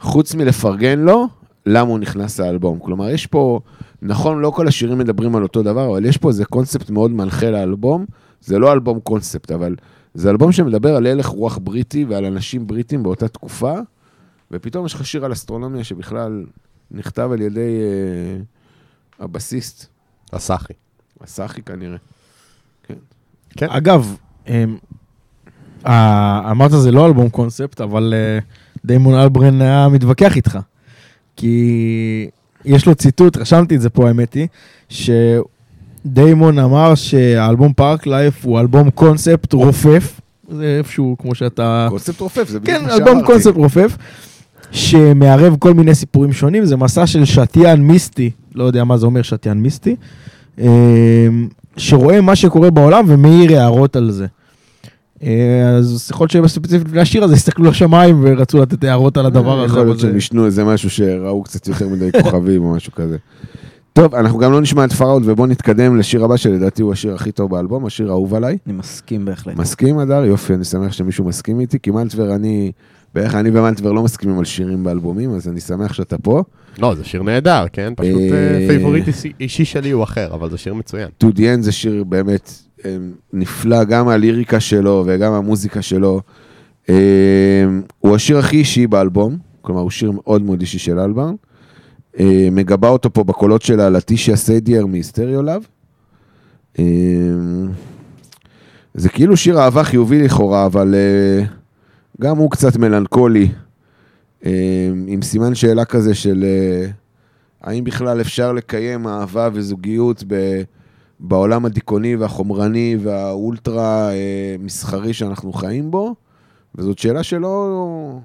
[SPEAKER 1] חוץ מלפרגן לו, למה הוא נכנס לאלבום. כלומר, יש פה... נכון, לא כל השירים מדברים על אותו דבר, אבל יש פה איזה קונספט מאוד מנחה לאלבום. זה לא אלבום קונספט, אבל זה אלבום שמדבר על הלך רוח בריטי ועל אנשים בריטים באותה תקופה, ופתאום יש לך שיר על אסטרונומיה שבכלל נכתב על ידי אה, הבסיסט,
[SPEAKER 3] הסאחי.
[SPEAKER 1] הסאחי כנראה.
[SPEAKER 3] כן.
[SPEAKER 4] אגב, אמ, אה, אמרת זה לא אלבום קונספט, אבל אה, דיימון אלברן היה מתווכח איתך. כי יש לו ציטוט, רשמתי את זה פה האמת היא, שדיימון אמר שהאלבום פארק לייף הוא אלבום קונספט רופף. זה איפשהו כמו שאתה...
[SPEAKER 1] קונספט רופף, זה בדיוק
[SPEAKER 4] כן,
[SPEAKER 1] מה
[SPEAKER 4] אלבום
[SPEAKER 1] שאמרתי.
[SPEAKER 4] קונספט רופף, שמערב כל מיני סיפורים שונים, זה מסע של שתיין מיסטי, לא יודע מה זה אומר שתיין מיסטי, אה, שרואה מה שקורה בעולם ומעיר הערות על זה. אה, אז יכול להיות שבספציפית לפני השיר הזה הסתכלו לשמיים ורצו לתת הערות על הדבר הזה.
[SPEAKER 1] יכול להיות
[SPEAKER 4] זה-
[SPEAKER 1] שהם ישנו איזה משהו שראו קצת יותר מדי כוכבים או משהו כזה. טוב, אנחנו גם לא נשמע את פאראוט ובואו נתקדם לשיר הבא שלדעתי הוא השיר הכי טוב באלבום, השיר האהוב עליי.
[SPEAKER 2] אני מסכים בהחלט.
[SPEAKER 1] מסכים, הדר? יופי, אני שמח שמישהו מסכים איתי, כי מנטבר אני, בערך אני ומנטבר לא מסכימים על שירים באלבומים, אז אני שמח שאתה פה.
[SPEAKER 3] לא, זה שיר נהדר, כן? פשוט
[SPEAKER 1] אה,
[SPEAKER 3] אה, favorite אישי- שלי הוא אחר, אבל זה שיר מצוין.
[SPEAKER 1] To the End זה שיר באמת אה, נפלא, גם הליריקה שלו וגם המוזיקה שלו. אה, הוא השיר הכי אישי באלבום, כלומר הוא שיר מאוד מאוד אישי של אלברן. אה, מגבה אותו פה בקולות שלה לטישיה סיידיאר מ Stereolab. זה כאילו שיר אהבה חיובי לכאורה, אבל אה, גם הוא קצת מלנכולי, עם סימן שאלה כזה של אה, האם בכלל אפשר לקיים אהבה וזוגיות ב, בעולם הדיכאוני והחומרני והאולטרה אה, מסחרי שאנחנו חיים בו? וזאת שאלה שלא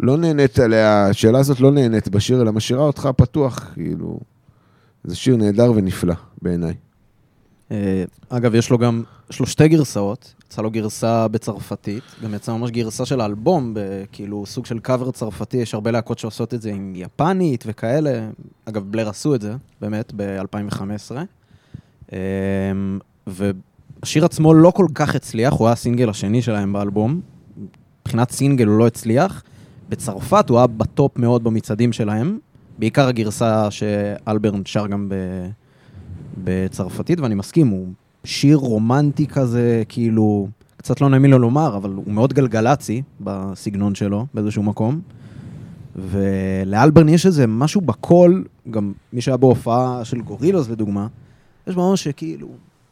[SPEAKER 1] לא נהנית עליה, השאלה הזאת לא נהנית בשיר, אלא משאירה אותך פתוח, כאילו. זה שיר נהדר ונפלא בעיניי.
[SPEAKER 2] אה, אגב, יש לו גם, יש לו שתי גרסאות. יצא לו גרסה בצרפתית, גם יצא ממש גרסה של האלבום, כאילו סוג של קאבר צרפתי, יש הרבה להקות שעושות את זה עם יפנית וכאלה. אגב, בלר עשו את זה, באמת, ב-2015. והשיר עצמו לא כל כך הצליח, הוא היה הסינגל השני שלהם באלבום. מבחינת סינגל הוא לא הצליח. בצרפת הוא היה בטופ מאוד במצעדים שלהם, בעיקר הגרסה שאלברן שר גם ב... בצרפתית, ואני מסכים, הוא שיר רומנטי כזה, כאילו, קצת לא נעים לו לומר, אבל הוא מאוד גלגלצי בסגנון שלו, באיזשהו מקום. ולאלברן יש איזה משהו בקול, גם מי שהיה בהופעה של גורילוס לדוגמה, יש בו ממש שכאילו,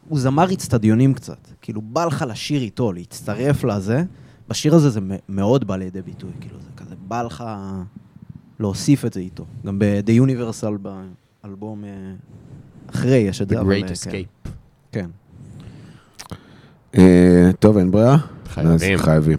[SPEAKER 2] הוא זמר אצטדיונים קצת. כאילו, בא לך לשיר איתו, להצטרף לזה. בשיר הזה זה מ- מאוד בא לידי ביטוי, כאילו, זה כזה, בא לך להוסיף את זה איתו. גם ב-The Universal באלבום אה, אחרי יש את
[SPEAKER 3] The
[SPEAKER 2] זה. אבל,
[SPEAKER 3] Great
[SPEAKER 2] אה, כן.
[SPEAKER 3] Escape.
[SPEAKER 2] כן.
[SPEAKER 1] אה, טוב, אין ברירה?
[SPEAKER 3] חייבים.
[SPEAKER 1] חייבים.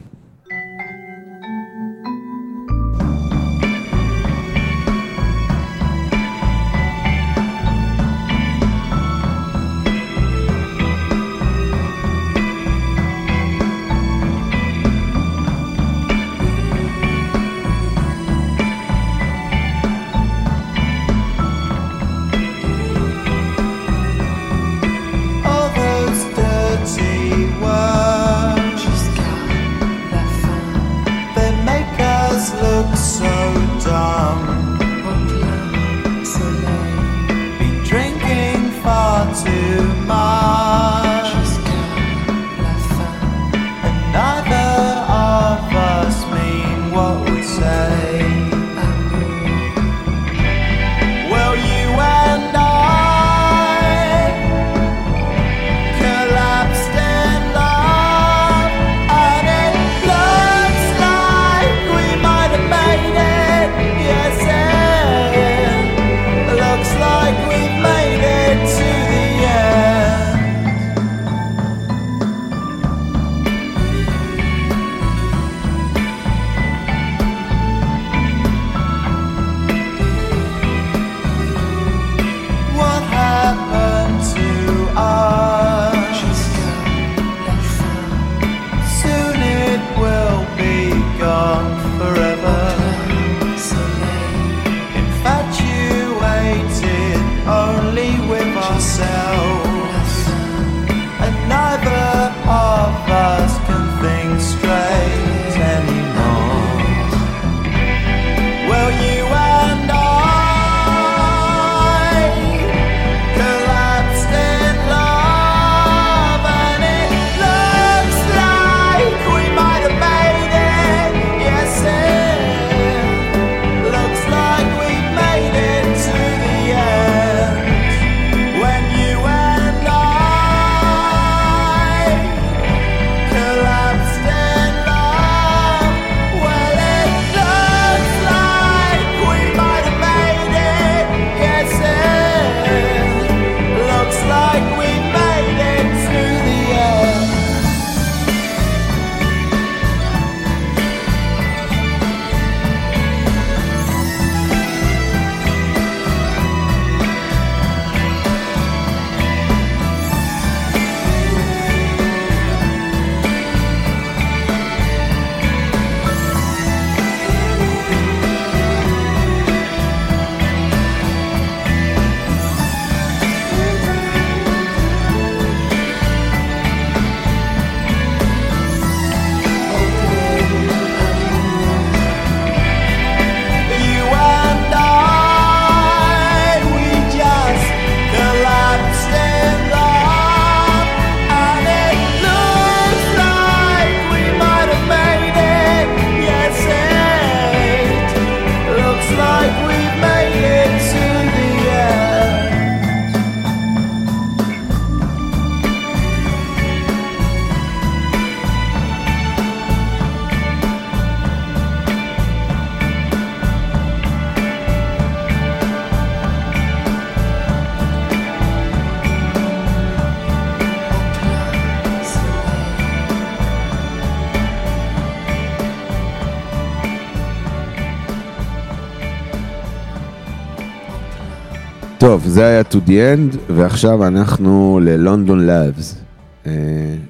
[SPEAKER 5] זה היה To The End, ועכשיו אנחנו ללונדון לאבס. אה,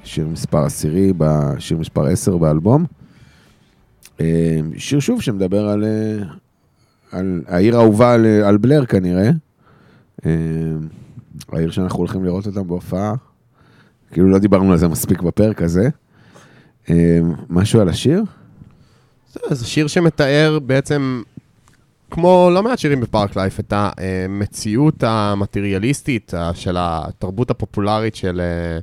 [SPEAKER 5] שיר מספר עשירי, שיר מספר 10 באלבום. אה, שיר שוב שמדבר על, אה, על העיר האהובה על, על בלר כנראה. אה, העיר שאנחנו הולכים לראות אותם בהופעה. כאילו לא דיברנו על זה מספיק בפרק הזה. משהו על השיר?
[SPEAKER 3] זה- זה שיר שמתאר בעצם, כמו לא מעט שירים בפארק לייף, את המציאות המטריאליסטית אה, של התרבות הפופולרית של... אה,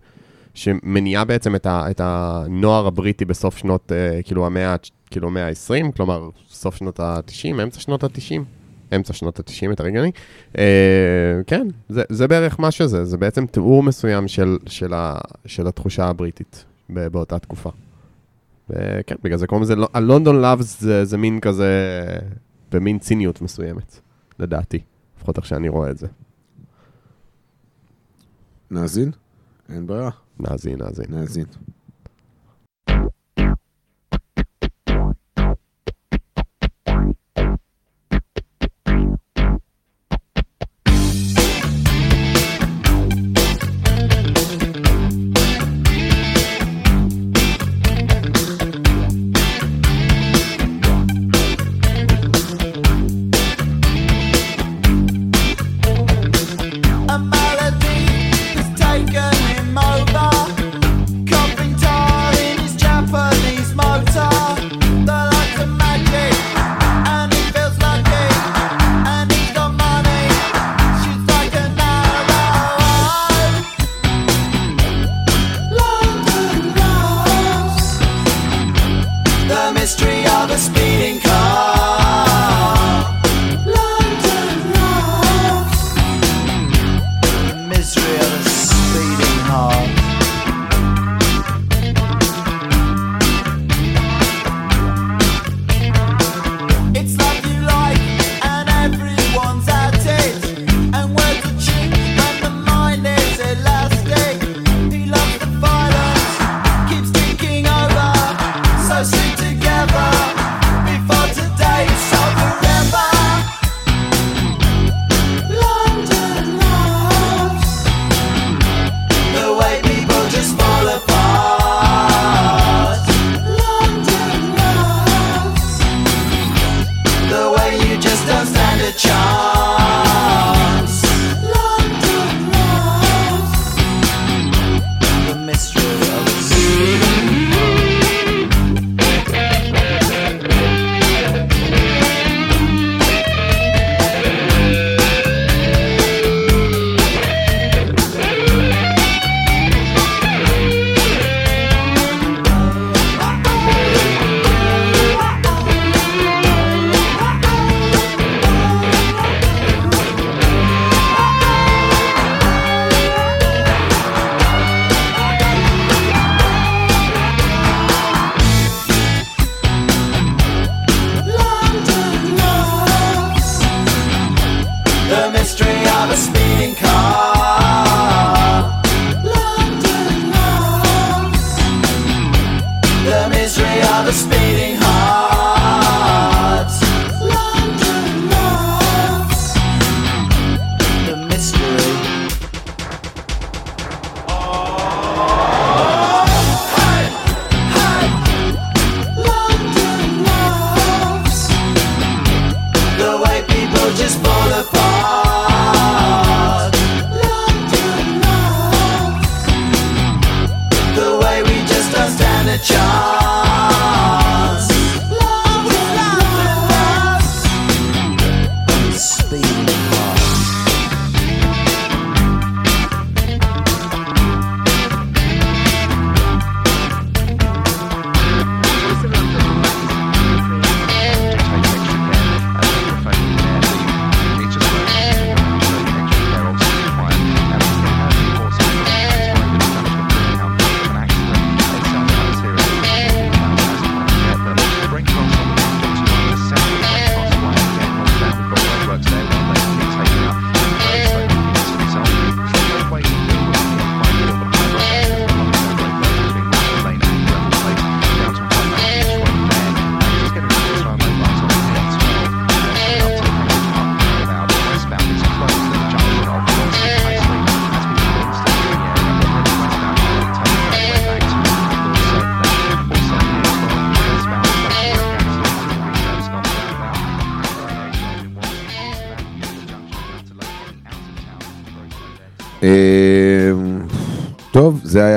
[SPEAKER 3] שמניעה בעצם את, ה, את הנוער הבריטי בסוף שנות, אה, כאילו המאה, כאילו המאה ה-20, כלומר סוף שנות ה-90, אמצע שנות ה-90, אמצע שנות ה-90, יותר הגיוני. אה, כן, זה, זה בערך מה שזה, זה בעצם תיאור מסוים של, של, ה, של התחושה הבריטית באותה תקופה. וכן, בגלל זה קוראים לזה, הלונדון לאבס זה מין כזה, במין ציניות מסוימת, לדעתי, לפחות איך שאני רואה את זה.
[SPEAKER 5] נאזין? אין ברירה,
[SPEAKER 3] נאזין, נאזין.
[SPEAKER 5] נאזין.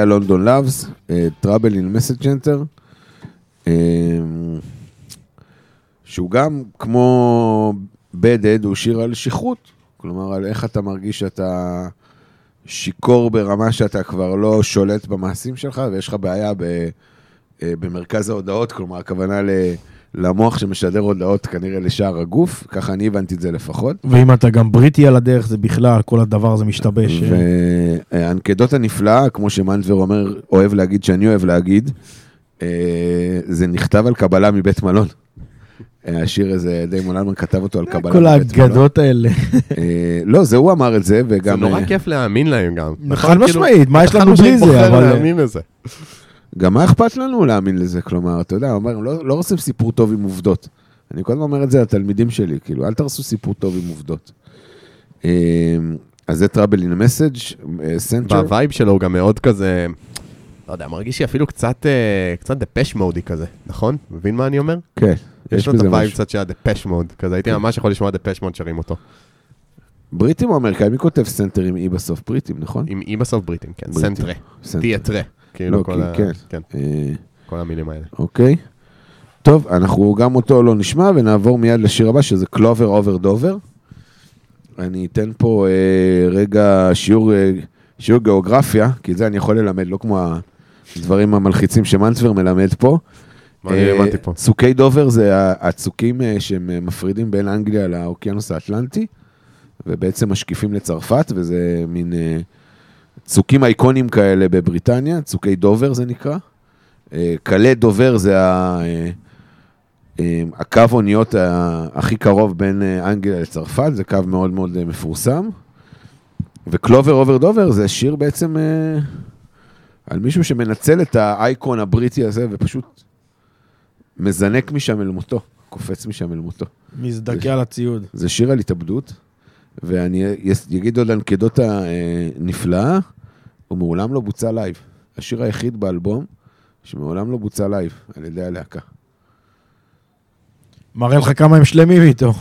[SPEAKER 1] לונדון לאבס, טראבל אין מסג'נטר, שהוא גם כמו בדד, הוא שיר על שכרות, כלומר על איך אתה מרגיש שאתה שיכור ברמה שאתה כבר לא שולט במעשים שלך, ויש לך בעיה ב, אה, במרכז ההודעות, כלומר הכוונה ל... למוח שמשדר הודעות כנראה לשער הגוף, ככה אני הבנתי את זה לפחות.
[SPEAKER 4] ואם אתה גם בריטי על הדרך, זה בכלל, כל הדבר הזה משתבש. אה.
[SPEAKER 1] והאנקדוטה נפלאה, כמו שמנדבר אומר, אוהב להגיד שאני אוהב להגיד, אה, זה נכתב על קבלה מבית מלון. אה, השיר הזה, דיימון אלמן כתב אותו על קבלה
[SPEAKER 4] כל
[SPEAKER 1] מבית מלון.
[SPEAKER 4] האגדות האלה.
[SPEAKER 1] לא, זה הוא אמר את זה,
[SPEAKER 3] זה
[SPEAKER 1] וגם...
[SPEAKER 3] נורא
[SPEAKER 1] אה,
[SPEAKER 3] כיף להאמין להם גם.
[SPEAKER 4] חד
[SPEAKER 3] נכון? כאילו,
[SPEAKER 4] משמעית, מה יש לנו
[SPEAKER 3] חד
[SPEAKER 4] בלי זה, אבל...
[SPEAKER 1] גם מה אכפת לנו להאמין לזה? כלומר, אתה יודע, אומר, לא, לא עושים סיפור טוב עם עובדות. אני קודם אומר את זה לתלמידים שלי, כאילו, אל תעשו סיפור טוב עם עובדות. אה, אז זה Trouble in Message Centre.
[SPEAKER 3] וה vibe שלו הוא גם מאוד כזה, לא יודע, מרגיש לי אפילו קצת, אה, קצת דפש מודי כזה, נכון? מבין מה אני אומר?
[SPEAKER 1] כן,
[SPEAKER 3] יש לו את ה
[SPEAKER 1] vibe.
[SPEAKER 3] קצת של ה Depeche Mode, כזה הייתי ממש יכול לשמוע Depeche Mode שרים אותו.
[SPEAKER 1] בריטים או אמריקאים? מי כותב centre עם E בסוף? בריטים, נכון?
[SPEAKER 3] עם E בסוף בריטים, כן. centre,
[SPEAKER 1] centre.
[SPEAKER 3] theatre, כאילו
[SPEAKER 1] לא,
[SPEAKER 3] כל ה-
[SPEAKER 1] כן.
[SPEAKER 3] כן,
[SPEAKER 1] אה,
[SPEAKER 3] כל המילים האלה.
[SPEAKER 1] אוקיי. טוב, אנחנו גם אותו לא נשמע, ונעבור מיד לשיר הבא, שזה Clover over Dover. אני אתן פה אה, רגע שיעור, אה, שיעור גיאוגרפיה, כי זה אני יכול ללמד, לא כמו הדברים המלחיצים שמנצבר מלמד פה.
[SPEAKER 3] מה אני
[SPEAKER 1] אה,
[SPEAKER 3] הבנתי פה?
[SPEAKER 1] צוקי דובר זה הצוקים אה, שהם אה, מפרידים בין אנגליה לאוקיינוס האטלנטי, ובעצם משקיפים לצרפת, וזה מין אה, צוקים אייקונים כאלה בבריטניה, צוקי דובר זה נקרא. אה, קלה דובר זה ה- אה, אה, הקו אוניות הכי קרוב בין אנגליה לצרפת, זה קו מאוד מאוד מפורסם. ו Clover over Dover זה שיר בעצם על מישהו שמנצל את האייקון הבריטי הזה ופשוט מזנק משם אל מותו, קופץ משם אל מותו.
[SPEAKER 4] מזדכה על הציוד.
[SPEAKER 1] זה שיר על התאבדות, ואני אגיד עוד אנקדוטה אה, נפלאה, הוא מעולם לא בוצע live. השיר היחיד באלבום שמעולם לא בוצע live על ידי הלהקה.
[SPEAKER 4] מראה לך כמה הם שלמים איתו.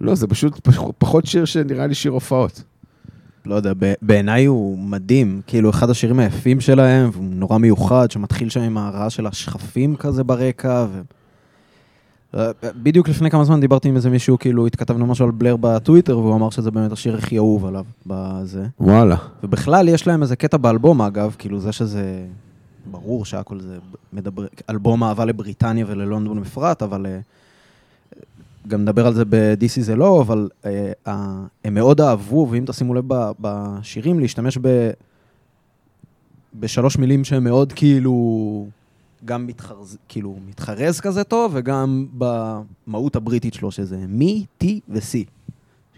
[SPEAKER 1] לא, זה פשוט פח- פחות שיר שנראה לי שיר הופעות.
[SPEAKER 2] לא יודע, בעיניי הוא מדהים, כאילו אחד השירים היפים שלהם, והוא נורא מיוחד, שמתחיל שם עם הרעש של השחפים כזה ברקע, ו... אה, בדיוק לפני כמה זמן דיברתי עם איזה מישהו, כאילו התכתבנו משהו על Blur בטוויטר, והוא אמר שזה באמת השיר הכי אהוב עליו בזה.
[SPEAKER 1] וואלה.
[SPEAKER 2] ובכלל יש להם איזה קטע באלבום, אגב, כאילו זה שזה... ברור שהכל זה מדבר... אלבום אהבה לבריטניה וללונדון בפרט, אבל... אה, גם נדבר על זה ב-DC זה לא, אבל אה, אה, הם מאוד אהבו, ואם תשימו לב ב- בשירים, להשתמש ב... בשלוש מילים שהן מאוד כאילו... גם מתחרז, כאילו מתחרז כזה טוב, וגם במהות הבריטית שלו, שזה מי, T ו-C.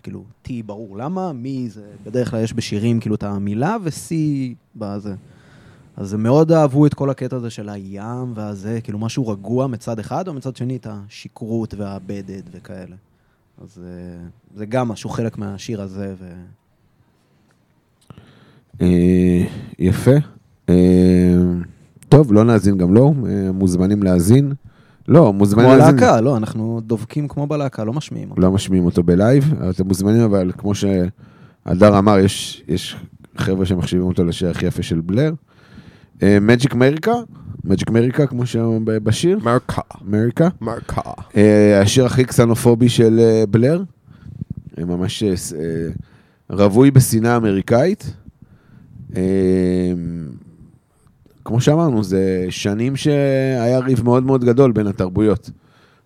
[SPEAKER 2] כאילו, T ברור למה, מי זה, בדרך כלל יש בשירים כאילו את המילה ו-C בזה. אז הם מאוד אהבו את כל הקטע הזה של הים והזה, כאילו משהו רגוע מצד אחד, או מצד שני את השכרות והבדד וכאלה. אז אה, זה גם משהו חלק מהשיר הזה, ו...
[SPEAKER 1] אה, יפה. טוב, לא נאזין גם לו, אה, מוזמנים להאזין. לא, מוזמנים
[SPEAKER 2] כמו
[SPEAKER 1] להאזין.
[SPEAKER 2] הלהקה, לא, אנחנו דבקים כמו הלהקה, לא משמיעים אותו.
[SPEAKER 1] לא משמיעים אותו ב live, אתם מוזמנים, אבל כמו שהדר אמר, יש, יש חבר'ה שמחשיבים אותו לשיר הכי יפה של Blur. Magic America, Magic America, כמו שאומרים בשיר,
[SPEAKER 3] מרקה,
[SPEAKER 1] מריקה.
[SPEAKER 3] מרקה.
[SPEAKER 1] אה, השיר הכי קסנופובי של אה, Blur, ממש רווי בשנאה אמריקאית. כמו שאמרנו, זה שנים שהיה ריב מאוד מאוד גדול בין התרבויות.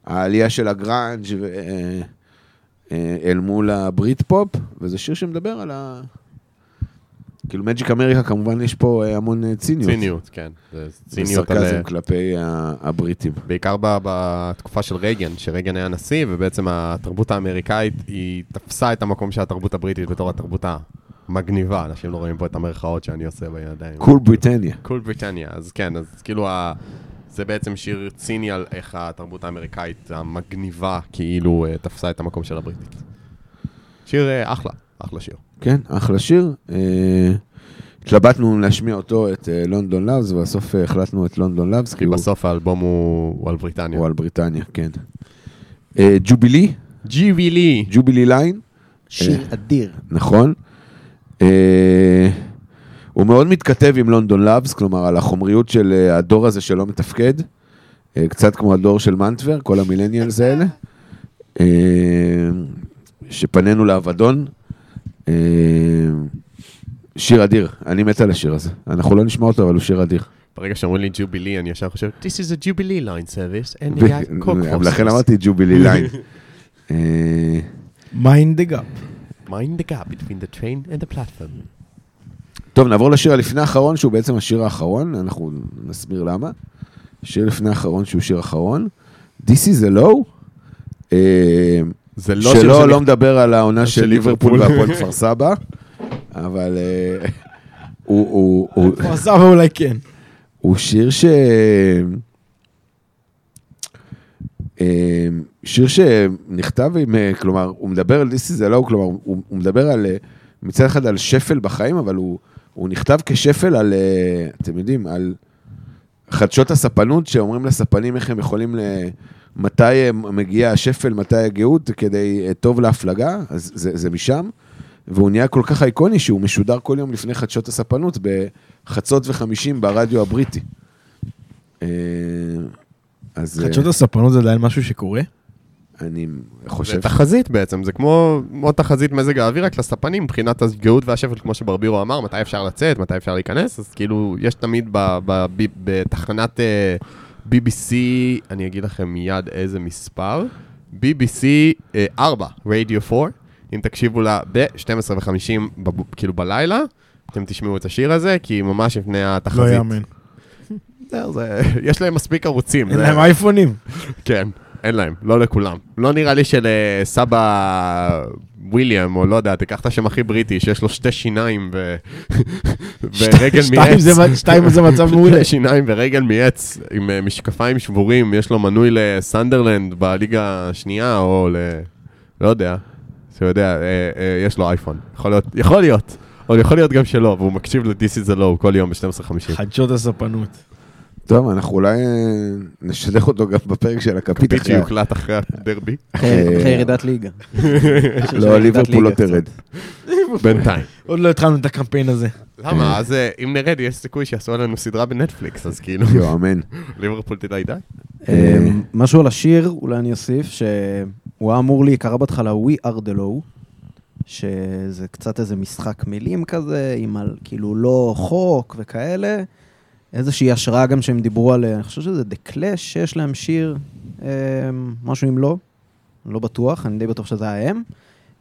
[SPEAKER 1] העלייה של הגראנג' ו- אה, אה, אל מול הברית פופ, וזה שיר שמדבר על ה... כאילו מג'יק אמריקה, כמובן יש פה אה, המון ציניות.
[SPEAKER 3] ציניות, כן. ציניות על...
[SPEAKER 1] וסרקזם כלפי הבריטים.
[SPEAKER 3] בעיקר בתקופה של רייגן, שרייגן היה נשיא, ובעצם התרבות האמריקאית, היא תפסה את המקום של התרבות הבריטית בתור התרבות המגניבה. אנשים לא רואים פה את המרכאות שאני עושה בידיים.
[SPEAKER 1] Cool Britannia.
[SPEAKER 3] Cool Britannia, אז כן, אז כאילו ה... זה בעצם שיר ציני על איך התרבות האמריקאית המגניבה כאילו אה, תפסה את המקום של הבריטית. שיר אה, אחלה, אחלה שיר.
[SPEAKER 1] כן, אחלה שיר. אה, התלבטנו להשמיע אותו, את London Loves, ובסוף אה, החלטנו את London Loves,
[SPEAKER 3] כי בסוף האלבום הוא הוא על בריטניה.
[SPEAKER 1] הוא על בריטניה, כן. אה, Jubilee,
[SPEAKER 3] ג'יבי לי.
[SPEAKER 1] ג'ובילי ליין,
[SPEAKER 2] שיר אדיר.
[SPEAKER 1] נכון. אה, הוא מאוד מתכתב עם לונדון לאבס, כלומר, על החומריות של אה, הדור הזה שלא מתפקד. אה, קצת כמו הדור של מנטבר, כל המילניאלס האלה. שפנינו לאבדון. שיר אדיר, אני מת על השיר הזה. אנחנו לא נשמע אותו, אבל הוא שיר אדיר.
[SPEAKER 3] ברגע שאומרים לי ג'ובילי, אני ישר חושב, This is a Jubilee line service, and they got cock
[SPEAKER 1] לכן. אמרתי ג'ובילי. <laughs> אה,
[SPEAKER 4] Mind the gap.
[SPEAKER 3] Mind the gap between the train and the platform.
[SPEAKER 1] טוב, נעבור לשיר הלפני האחרון, שהוא בעצם השיר האחרון, אנחנו נסביר למה. שיר לפני האחרון שהוא שיר אחרון. This is a low. אה,
[SPEAKER 3] זה לא שיר
[SPEAKER 1] שלא
[SPEAKER 3] שאני-
[SPEAKER 1] לא מדבר על העונה
[SPEAKER 3] של
[SPEAKER 1] ליברפול. והפועל כפר סבא, אבל אה, הוא-
[SPEAKER 4] כפר סבא אולי כן.
[SPEAKER 1] הוא שיר ש... אה, שיר שנכתב עם, אה, כלומר, הוא מדבר על This is low, כלומר, הוא, הוא מדבר על, אה, מצד אחד על שפל בחיים, אבל הוא, הוא נכתב כשפל על, אה, אתם יודעים, על חדשות הספנות, שאומרים לספנים איך הם יכולים ל... מתי מגיע השפל, מתי הגאות, כדי טוב להפלגה, אז זה, זה משם. והוא נהיה כל כך אייקוני שהוא משודר כל יום לפני חדשות הספנות בחצות וחמישים ברדיו הבריטי. אה, אז אה,
[SPEAKER 4] חדשות הספנות זה עדיין משהו שקורה?
[SPEAKER 1] אני
[SPEAKER 3] זה
[SPEAKER 1] חושב...
[SPEAKER 3] תחזית בעצם, זה כמו כמו תחזית מזג האוויר רק לספנים, מבחינת הגאות והשפל, כמו שברבירו אמר, מתי אפשר לצאת, מתי אפשר להיכנס, אז כאילו, יש תמיד ב- ב- ב- בתחנת אה, BBC, אני אגיד לכם מיד איזה מספר, BBC 4, רדיו 4, אם תקשיבו לה ב-12 ו-50, כאילו בלילה, אתם תשמעו את השיר הזה, כי ממש לפני התחזית.
[SPEAKER 4] לא יאמן.
[SPEAKER 3] יש להם מספיק ערוצים.
[SPEAKER 4] אין להם אייפונים.
[SPEAKER 3] כן, אין להם, לא לכולם. לא נראה לי שלסבא וויליאם, או לא יודע, תיקח את השם הכי בריטי, שיש לו שתי שיניים ו... <laughs> ורגל
[SPEAKER 4] שתיים
[SPEAKER 3] מעץ.
[SPEAKER 4] זה- שתיים זה מצב מעולה.
[SPEAKER 3] שתי שיניים ורגל מעץ, עם אה, משקפיים שבורים, יש לו מנוי לסנדרלנד בליגה השנייה, או ל... לא יודע, אתה יודע, אה, אה, יש לו אייפון. יכול להיות, יכול להיות. אבל יכול להיות גם שלא, והוא מקשיב ל-This is a low כל יום ב-12:50.
[SPEAKER 4] חדשות הספנות.
[SPEAKER 1] טוב, אנחנו אולי אה, נשדך אותו גם בפרק של הכפית
[SPEAKER 3] כפית
[SPEAKER 1] אחרי...
[SPEAKER 3] שיוקלט אחרי הדרבי,
[SPEAKER 2] אחרי אחרי ירידת ליגה. <laughs>
[SPEAKER 1] לא, ליברפול לא תרד.
[SPEAKER 3] בינתיים.
[SPEAKER 4] עוד לא התחלנו את הקמפיין הזה.
[SPEAKER 3] למה? אז אה, אם נרד, יש סיכוי שיעשו עלינו סדרה בנטפליקס, אז כאילו,
[SPEAKER 1] יואו, אמן. <laughs>
[SPEAKER 3] ליברפול תדע די.
[SPEAKER 1] אה,
[SPEAKER 2] אמ, משהו על השיר, אולי אני אוסיף, שהוא היה אמור להיקרא בהתחלה We are the low, שזה קצת איזה משחק מילים כזה, עם על כאילו לא חוק וכאלה. איזושהי השראה גם שהם דיברו על, אני חושב שזה The Clash, שיש להם שיר, אמ, משהו עם לא, לא בטוח, אני די בטוח שזה היה הם.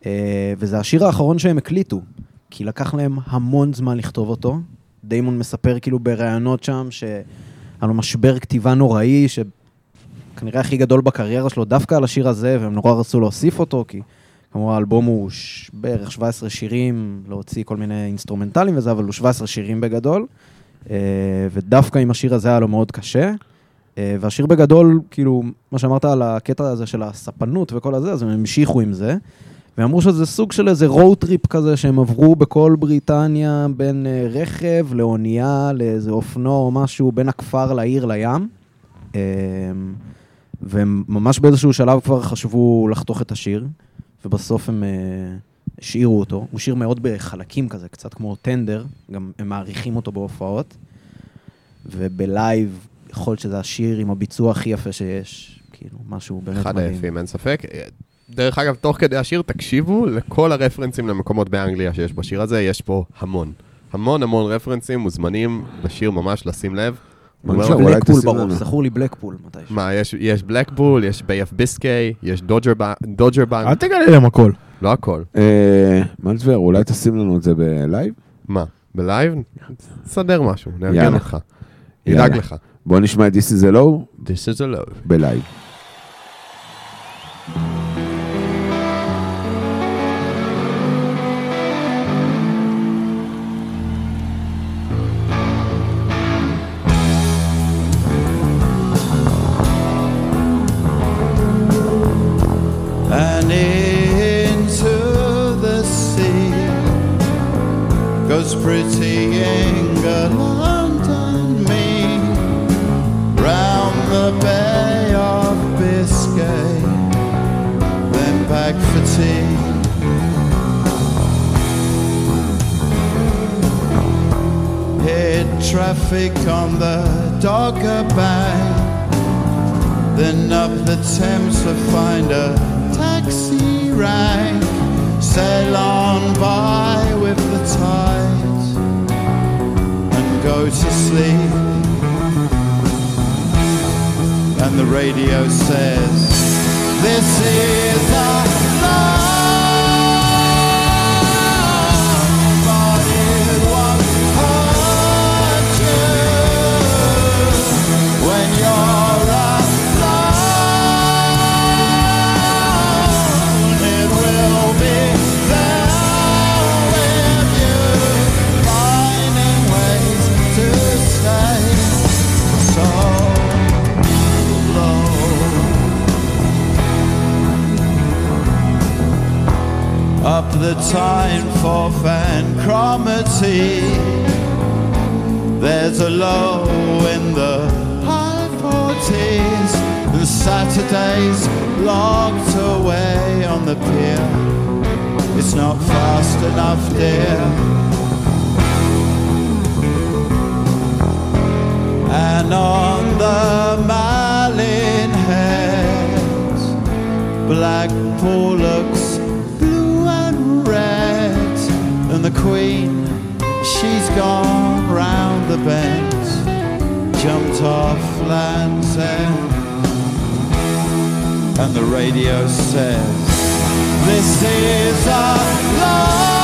[SPEAKER 2] אה, וזה השיר האחרון שהם הקליטו, כי לקח להם המון זמן לכתוב אותו. דיימון מספר כאילו בראיונות שם, שהיה לו משבר כתיבה נוראי, שכנראה הכי גדול בקריירה שלו, דווקא על השיר הזה, והם נורא רצו להוסיף אותו, כי כמובן האלבום הוא ש... בערך 17 שירים, להוציא כל מיני אינסטרומנטלים וזה, אבל הוא 17 שירים בגדול. אה, ודווקא עם השיר הזה היה לו מאוד קשה. אה, והשיר בגדול, כאילו, מה שאמרת על הקטע הזה של הספנות וכל הזה, אז הם המשיכו עם זה. והם אמרו שזה סוג של איזה road trip כזה שהם עברו בכל בריטניה בין אה, רכב לאונייה לאיזה אופנוע או משהו, בין הכפר לעיר לים. והם ממש באיזשהו שלב כבר חשבו לחתוך את השיר, ובסוף הם השאירו אותו. הוא שיר מאוד בחלקים כזה, קצת כמו Tender, גם הם מאריכים אותו בהופעות. וב live, יכול להיות שזה השיר עם הביצוע הכי יפה שיש. כאילו, משהו באמת
[SPEAKER 3] אחד
[SPEAKER 2] מדהים.
[SPEAKER 3] היפים, אין ספק. דרך אגב, תוך כדי השיר, תקשיבו לכל הרפרנסים למקומות באנגליה שיש בשיר הזה, יש פה המון. המון המון רפרנסים, מוזמנים בשיר ממש לשים לב.
[SPEAKER 2] בלקפול בראש,
[SPEAKER 1] לנו.
[SPEAKER 2] זכור לי בלקפול מתישהו.
[SPEAKER 3] מה, יש- בלקבול, יש ביי אף ביסקיי, יש דודג'ר
[SPEAKER 4] אל
[SPEAKER 3] בנק,
[SPEAKER 4] תגלה להם הכל.
[SPEAKER 3] לא הכל.
[SPEAKER 1] אה, מלטבר, אולי תשים לנו את זה בלייב?
[SPEAKER 3] מה, בלייב? תסדר משהו, נארגן.
[SPEAKER 1] יאללה.
[SPEAKER 3] נדאג לך.
[SPEAKER 1] בוא נשמע את This is a low
[SPEAKER 3] This is a love.
[SPEAKER 1] בלייב.
[SPEAKER 7] and
[SPEAKER 5] traffic on the Dogger Bank. Then up the Thames to find a taxi rank. Sail on by with the tide and go to sleep. And the radio says, This is a the time for Fancromaty. There's a low in the high forties. And Saturdays locked away on the pier. It's not fast enough, dear. And on the Malin heads, Blackpool looks Queen, she's gone round the bend, jumped off Land's End, and the radio says, "This is our love,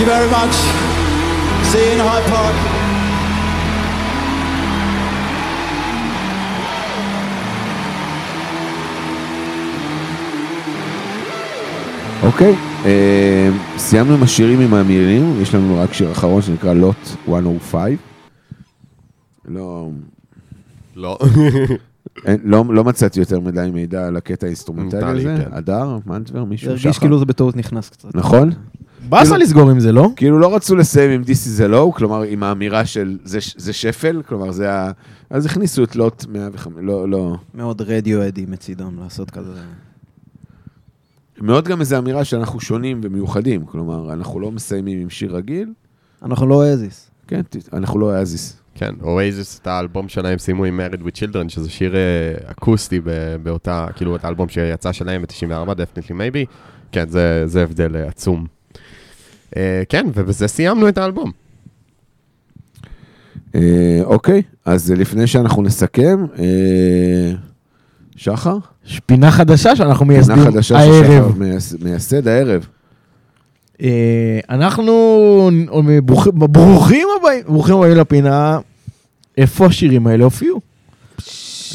[SPEAKER 5] Thank you very much. See you in Hyde Park.
[SPEAKER 1] אוקיי, אה, סיימנו עם השירים עם המילים, יש לנו רק שיר אחרון שנקרא Lot 105. לא,
[SPEAKER 3] לא.
[SPEAKER 1] אין, לא, לא מצאתי יותר מדי מידע על הקטע האינסטרומנטלי
[SPEAKER 3] טלי,
[SPEAKER 1] הזה. הדר, מנטבר, מישהו?
[SPEAKER 2] זה הרגיש
[SPEAKER 1] שחר?
[SPEAKER 2] כאילו זה בטעות נכנס קצת.
[SPEAKER 1] נכון?
[SPEAKER 4] באסה
[SPEAKER 1] כאילו-
[SPEAKER 4] לסגור עם זה, לא?
[SPEAKER 1] כאילו לא רצו לסיים עם This is a low, כלומר עם האמירה של זה, שפל, כלומר זה ה... אז הכניסו את לוט 105, לא, לא.
[SPEAKER 2] מאוד רדיו-אדי מצידם לעשות כזה.
[SPEAKER 1] מאוד גם איזו אמירה שאנחנו שונים ומיוחדים, כלומר אנחנו לא מסיימים עם שיר רגיל,
[SPEAKER 2] אנחנו לא אזיס.
[SPEAKER 1] כן, אנחנו לא אזיס.
[SPEAKER 3] כן, אוייזיס, את האלבום שלהם סיימו עם Married with Children, שזה שיר אה, אקוסטי באותה, כאילו, את האלבום שיצא שלהם ב-94, definitely maybe. כן, זה, זה הבדל אה, עצום. אה, כן, ובזה סיימנו את האלבום.
[SPEAKER 1] אה, אוקיי, אז לפני שאנחנו נסכם, אה, שחר?
[SPEAKER 4] יש פינה חדשה שאנחנו מייסדים
[SPEAKER 1] פינה חדשה
[SPEAKER 4] הערב.
[SPEAKER 1] ששחר מייס- מייסד הערב.
[SPEAKER 4] אנחנו ברוכים ברוכים הבאים, ברוכים הבאים לפינה, איפה השירים האלה הופיעו?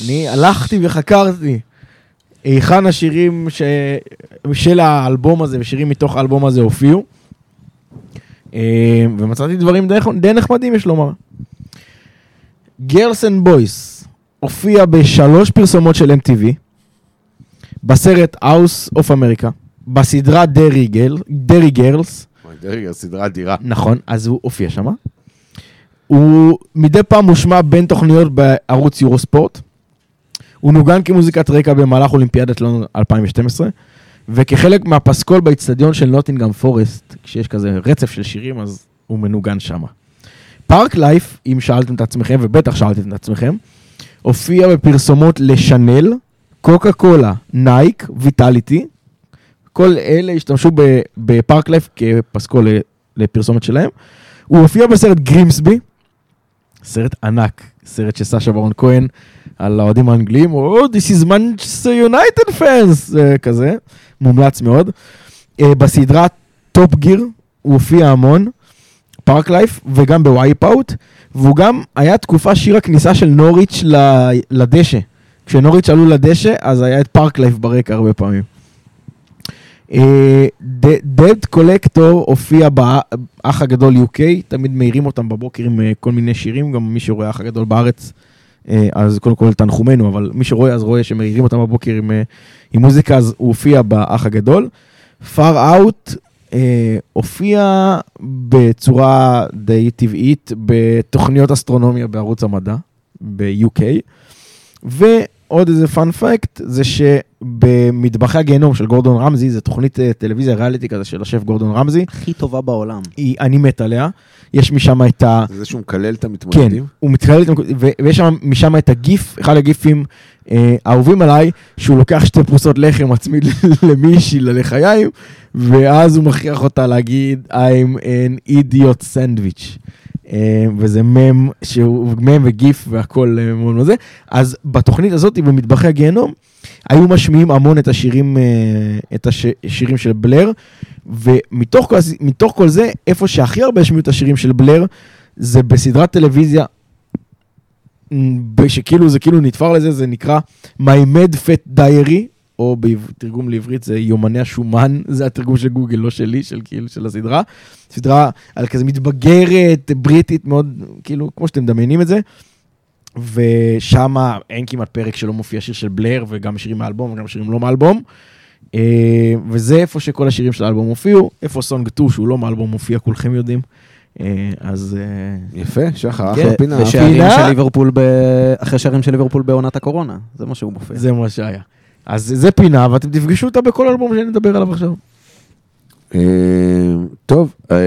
[SPEAKER 4] אני הלכתי וחקרתי היכן השירים ש... של האלבום הזה ושירים מתוך האלבום הזה הופיעו. אה, ומצאתי דברים די, די נחמדים, יש לומר. Girls and Boys הופיע בשלוש פרסומות של MTV, בסרט House of America, בסדרה Derry Girl, Derry Girls,
[SPEAKER 1] רגע, סדרה אדירה.
[SPEAKER 4] נכון, אז הוא הופיע שם. הוא מדי פעם מושמע בין תוכניות בערוץ יורוספורט. הוא נוגן כמוזיקת רקע במהלך אולימפיאדת לונדון 2012, וכחלק מהפסקול באיצטדיון של נוטינגאם פורסט, כשיש כזה רצף של שירים, אז הוא מנוגן שם. Parklife, אם שאלתם את עצמכם, ובטח שאלתם את עצמכם, הופיע בפרסומות לשנל, קוקה קולה, נייק, Vitality. כל אלה השתמשו ב Parklife כפסקול לפרסומת שלהם. הוא הופיע בסרט גרימסבי, סרט ענק, סרט של סשה ברון כהן על האוהדים האנגלים, או oh, This is Manchester United fans, אה, כזה, מומלץ מאוד. אה, בסדרה Top Gear הוא הופיע המון, Parklife, וגם ב Wipeout, והוא גם היה תקופה שיר הכניסה של נוריץ' ל- לדשא. כשנוריץ' עלו לדשא, אז היה את Parklife ברקע הרבה פעמים. דד קולקטור הופיע באח הגדול UK, תמיד מעירים אותם בבוקר עם אה, כל מיני שירים, גם מי שרואה האח הגדול בארץ, אה, אז קודם כל תנחומינו, אבל מי שרואה אז רואה שמעירים אותם בבוקר עם, אה, עם מוזיקה, אז הוא הופיע באח הגדול. far out אה, הופיע בצורה די טבעית בתוכניות אסטרונומיה בערוץ המדע ב-UK. ועוד איזה פאנ פקט, זה שבמטבחי הגיהנום של גורדון רמזי, זו תוכנית אה, טלוויזיה ריאליטי כזה של השף גורדון רמזי,
[SPEAKER 2] הכי טובה בעולם.
[SPEAKER 4] היא, אני מת עליה, יש משם את ה...
[SPEAKER 1] זה שהוא מקלל את
[SPEAKER 4] כן,
[SPEAKER 1] המתמודדים.
[SPEAKER 4] הוא מתחיל, ו- ויש שם משם את הגיף, אחד הגיפים אה, האהובים עליי, שהוא לוקח שתי פרוסות לחם מצמיד <laughs> למישהי ללחיים, ואז הוא מכריח אותה להגיד I'm an idiot sandwich. אה, וזה מם, שהוא מם וגיף והכל אה, מאוד מאוד זה. אז בתוכנית הזאת, במטבחי הגיהנום, היו משמיעים המון את השירים, אה, את השירים של בלר, ומתוך כל, כל זה, איפה שהכי הרבה השמיעו את השירים של בלר, זה בסדרת טלוויזיה, שכאילו זה כאילו נתפר לזה, זה נקרא My Mad Fat Diary, או בתרגום לעברית זה יומני השומן, זה התרגום של גוגל, לא שלי, של כאילו של הסדרה. סדרה על כזה מתבגרת, בריטית מאוד, כאילו, כמו שאתם מדמיינים את זה. ושם אין כמעט פרק שלא מופיע שיר של בלר, וגם שירים מהאלבום וגם שירים לא מהאלבום. אה, וזה איפה שכל השירים של האלבום הופיעו, איפה סונג 2 שהוא לא מהאלבום מופיע, כולכם יודעים. אה, אז אה,
[SPEAKER 1] יפה, שחר,
[SPEAKER 4] כן,
[SPEAKER 1] אחלה פינה.
[SPEAKER 2] ושערים. של ליברפול, ב... אחרי שערים של ליברפול בעונת הקורונה, זה מה שהוא מופיע.
[SPEAKER 4] זה מה שהיה. אז זה פינה, ואתם תפגשו אותה בכל אלבום שאני אדבר עליו עכשיו.
[SPEAKER 1] אה, טוב, אה,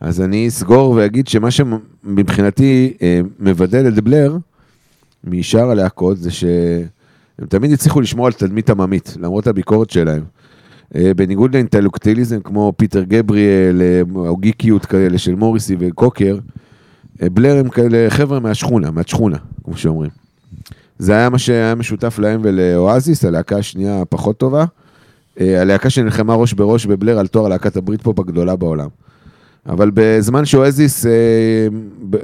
[SPEAKER 1] אז אני אסגור ואגיד שמה שמבחינתי אה, מבדל את בלר משאר הלהקות זה שהם תמיד הצליחו לשמור על תדמית עממית, למרות הביקורת שלהם. בניגוד לאינטלקטיליזם כמו פיטר גבריאל או גיקיות כאלה של מוריסי וקוקר, בלר הם כאלה חבר'ה מהשכונה, מהשכונה, כמו שאומרים. זה היה מה שהיה משותף להם ולאואזיס, הלהקה השנייה הפחות טובה. אה, הלהקה שנלחמה ראש בראש בבלר על תואר להקת הברית פופ הגדולה בעולם. אבל בזמן שאואזיס, אה,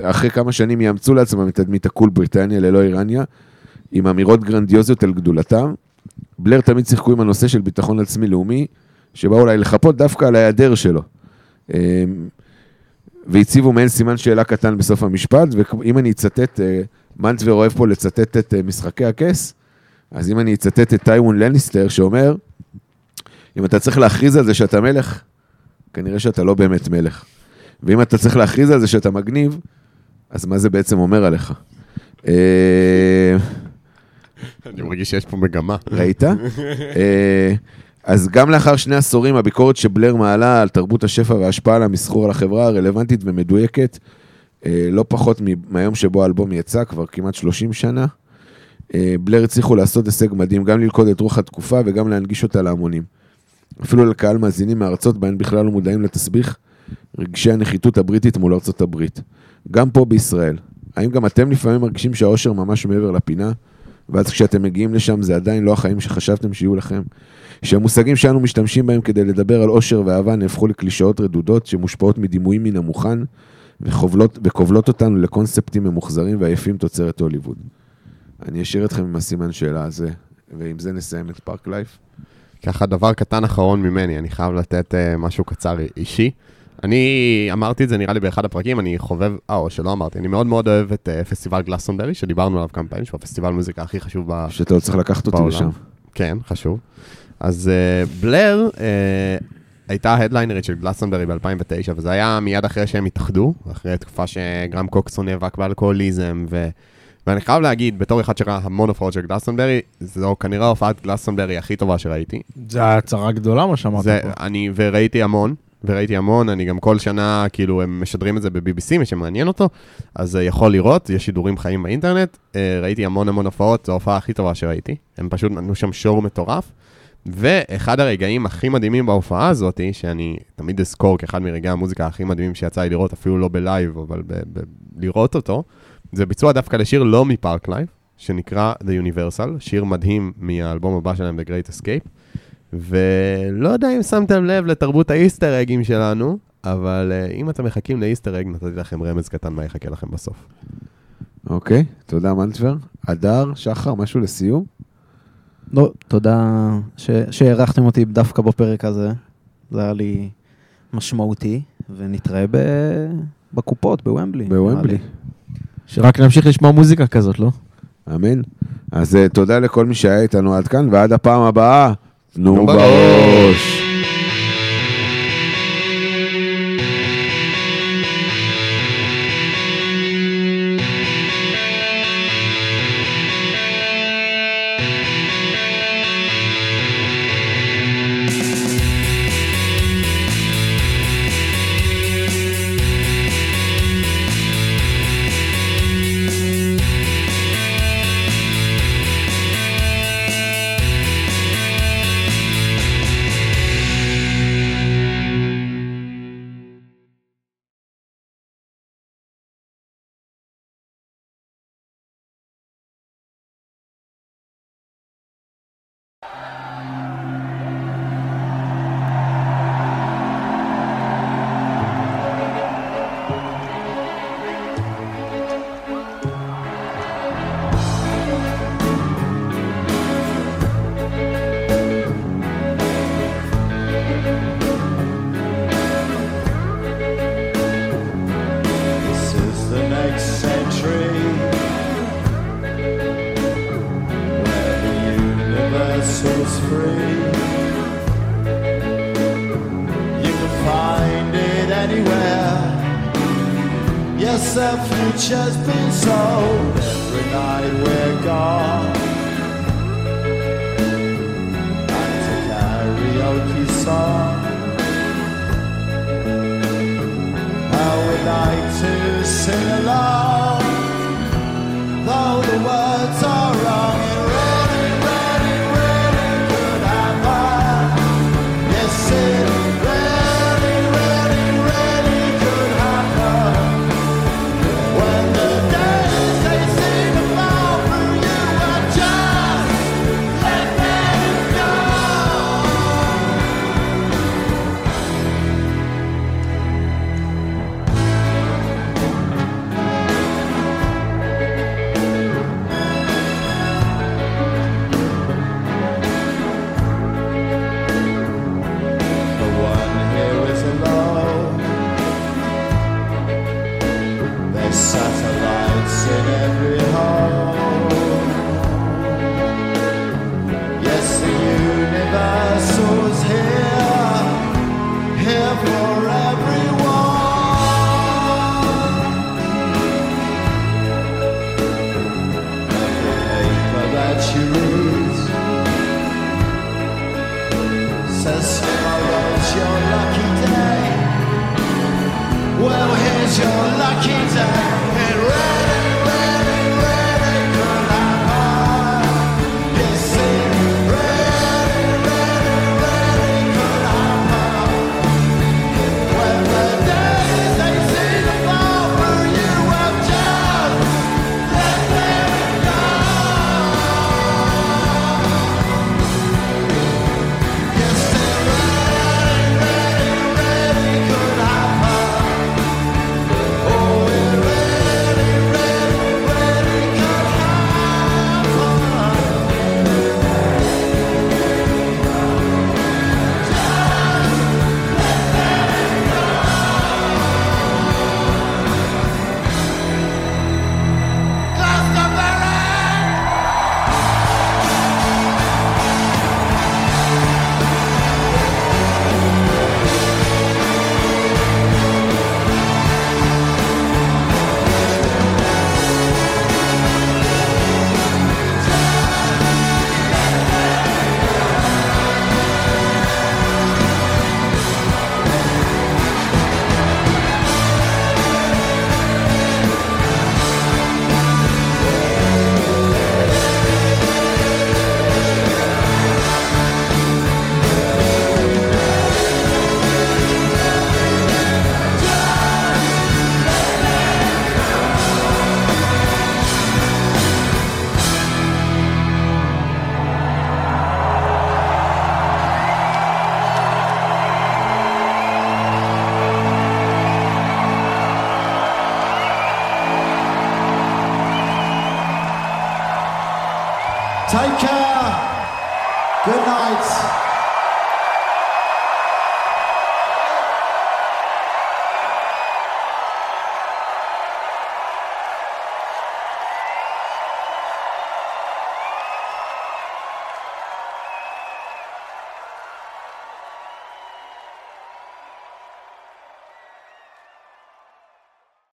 [SPEAKER 1] אחרי כמה שנים יאמצו לעצמם את תדמית הקול בריטניה ללא איראניה, עם אמירות גרנדיוזיות על גדולתם, בלר תמיד שיחקו עם הנושא של ביטחון עצמי לאומי, שבא אולי לחפות דווקא על ההיעדר שלו. והציבו מעין סימן שאלה קטן בסוף המשפט, ואם אני אצטט, אה, מנטבר אוהב פה לצטט את אה, משחקי הכס, אז אם אני אצטט את טייוון לניסטר שאומר, אם אתה צריך להכריז על זה שאתה מלך, כנראה שאתה לא באמת מלך. ואם אתה צריך להכריז על זה שאתה מגניב, אז מה זה בעצם אומר עליך? אה,
[SPEAKER 3] אני מרגיש שיש פה מגמה.
[SPEAKER 1] ראית? <laughs> אז גם לאחר שני עשורים, הביקורת שבלר מעלה על תרבות השפע וההשפעה על המסחור על החברה הרלוונטית ומדויקת, אה, לא פחות מהיום שבו האלבום יצא, כבר כמעט 30 שנה. אה, בלר הצליחו לעשות הישג מדהים, גם ללכוד את רוח התקופה וגם להנגיש אותה להמונים. אפילו לקהל מאזינים מארצות בהן בכלל לא מודעים לתסביך רגשי הנחיתות הבריטית מול ארצות הברית. גם פה בישראל. האם גם אתם לפעמים מרגישים שהאושר ממש מעבר לפינה? ואז כשאתם מגיעים לשם זה עדיין לא החיים שחשבתם שיהיו לכם? שהמושגים שאנו משתמשים בהם כדי לדבר על אושר ואהבה נהפכו לקלישאות רדודות שמושפעות מדימויים מן המוכן וכובלות, וכובלות אותנו לקונספטים ממוחזרים ועייפים תוצרת הוליווד. אני אשאיר אתכם עם הסימן שאלה הזה, ועם זה נסיים את פארק לייף.
[SPEAKER 3] ככה, דבר קטן אחרון ממני, אני חייב לתת uh, משהו קצר אישי. אני אמרתי את זה נראה לי באחד הפרקים, אני חובב, אה, או שלא אמרתי, אני מאוד מאוד אוהב את uh, פסטיבל גלסונברי, שדיברנו עליו כמה פעמים, שהוא הפסטיבל מוזיקה הכי חשוב ב...
[SPEAKER 1] שאתה לא צריך לקחת אותי
[SPEAKER 3] בעולם.
[SPEAKER 1] לשם.
[SPEAKER 3] כן, חשוב. אז uh, בלר uh, הייתה ההדליינרית של גלסונברי ב-2009, וזה היה מיד אחרי שהם התאחדו, אחרי תקופה שגרם קוקסון נאבק באלכוהוליזם, ו... ואני חייב להגיד, בתור אחד שראה המון הופעות של גלסונברי, זו כנראה הופעת גלסונברי הכי טובה שראיתי.
[SPEAKER 4] זה הצהרה גדולה מה שאמרת
[SPEAKER 3] זה,
[SPEAKER 4] פה.
[SPEAKER 3] אני, וראיתי המון, וראיתי המון, אני גם כל שנה, כאילו, הם משדרים את זה ב-BBC, מי שמעניין אותו, אז uh, יכול לראות, יש שידורים חיים באינטרנט, uh, ראיתי המון המון הופעות, זו ההופעה הכי טובה שראיתי, הם פשוט נתנו שם שור מטורף, ואחד הרגעים הכי מדהימים בהופעה הזאת, שאני תמיד אזכור כאחד מרגעי המוזיקה הכי מדהימים שיצא לי לראות, אפילו לא בלייב, אבל ב- ב- לראות אותו, זה ביצוע דווקא לשיר לא מ-Parklife, שנקרא The Universal, שיר מדהים מהאלבום הבא שלהם, The Great Escape. ולא יודע אם שמתם לב לתרבות ה Easter egg ים שלנו, אבל uh, אם אתם מחכים ל Easter egg, נתתי לכם רמז קטן מה יחכה לכם בסוף.
[SPEAKER 1] אוקיי, תודה מנטבר. הדר, שחר, משהו לסיום?
[SPEAKER 2] לא, תודה ש- שהערכתם אותי דווקא בפרק הזה. זה היה לי משמעותי, ונתראה ב- בקופות, בוומבלי.
[SPEAKER 1] בוומבלי.
[SPEAKER 4] שרק נמשיך לשמוע מוזיקה כזאת, לא?
[SPEAKER 1] אמן. אז אה, תודה לכל מי שהיה איתנו עד כאן, ועד הפעם הבאה, תנו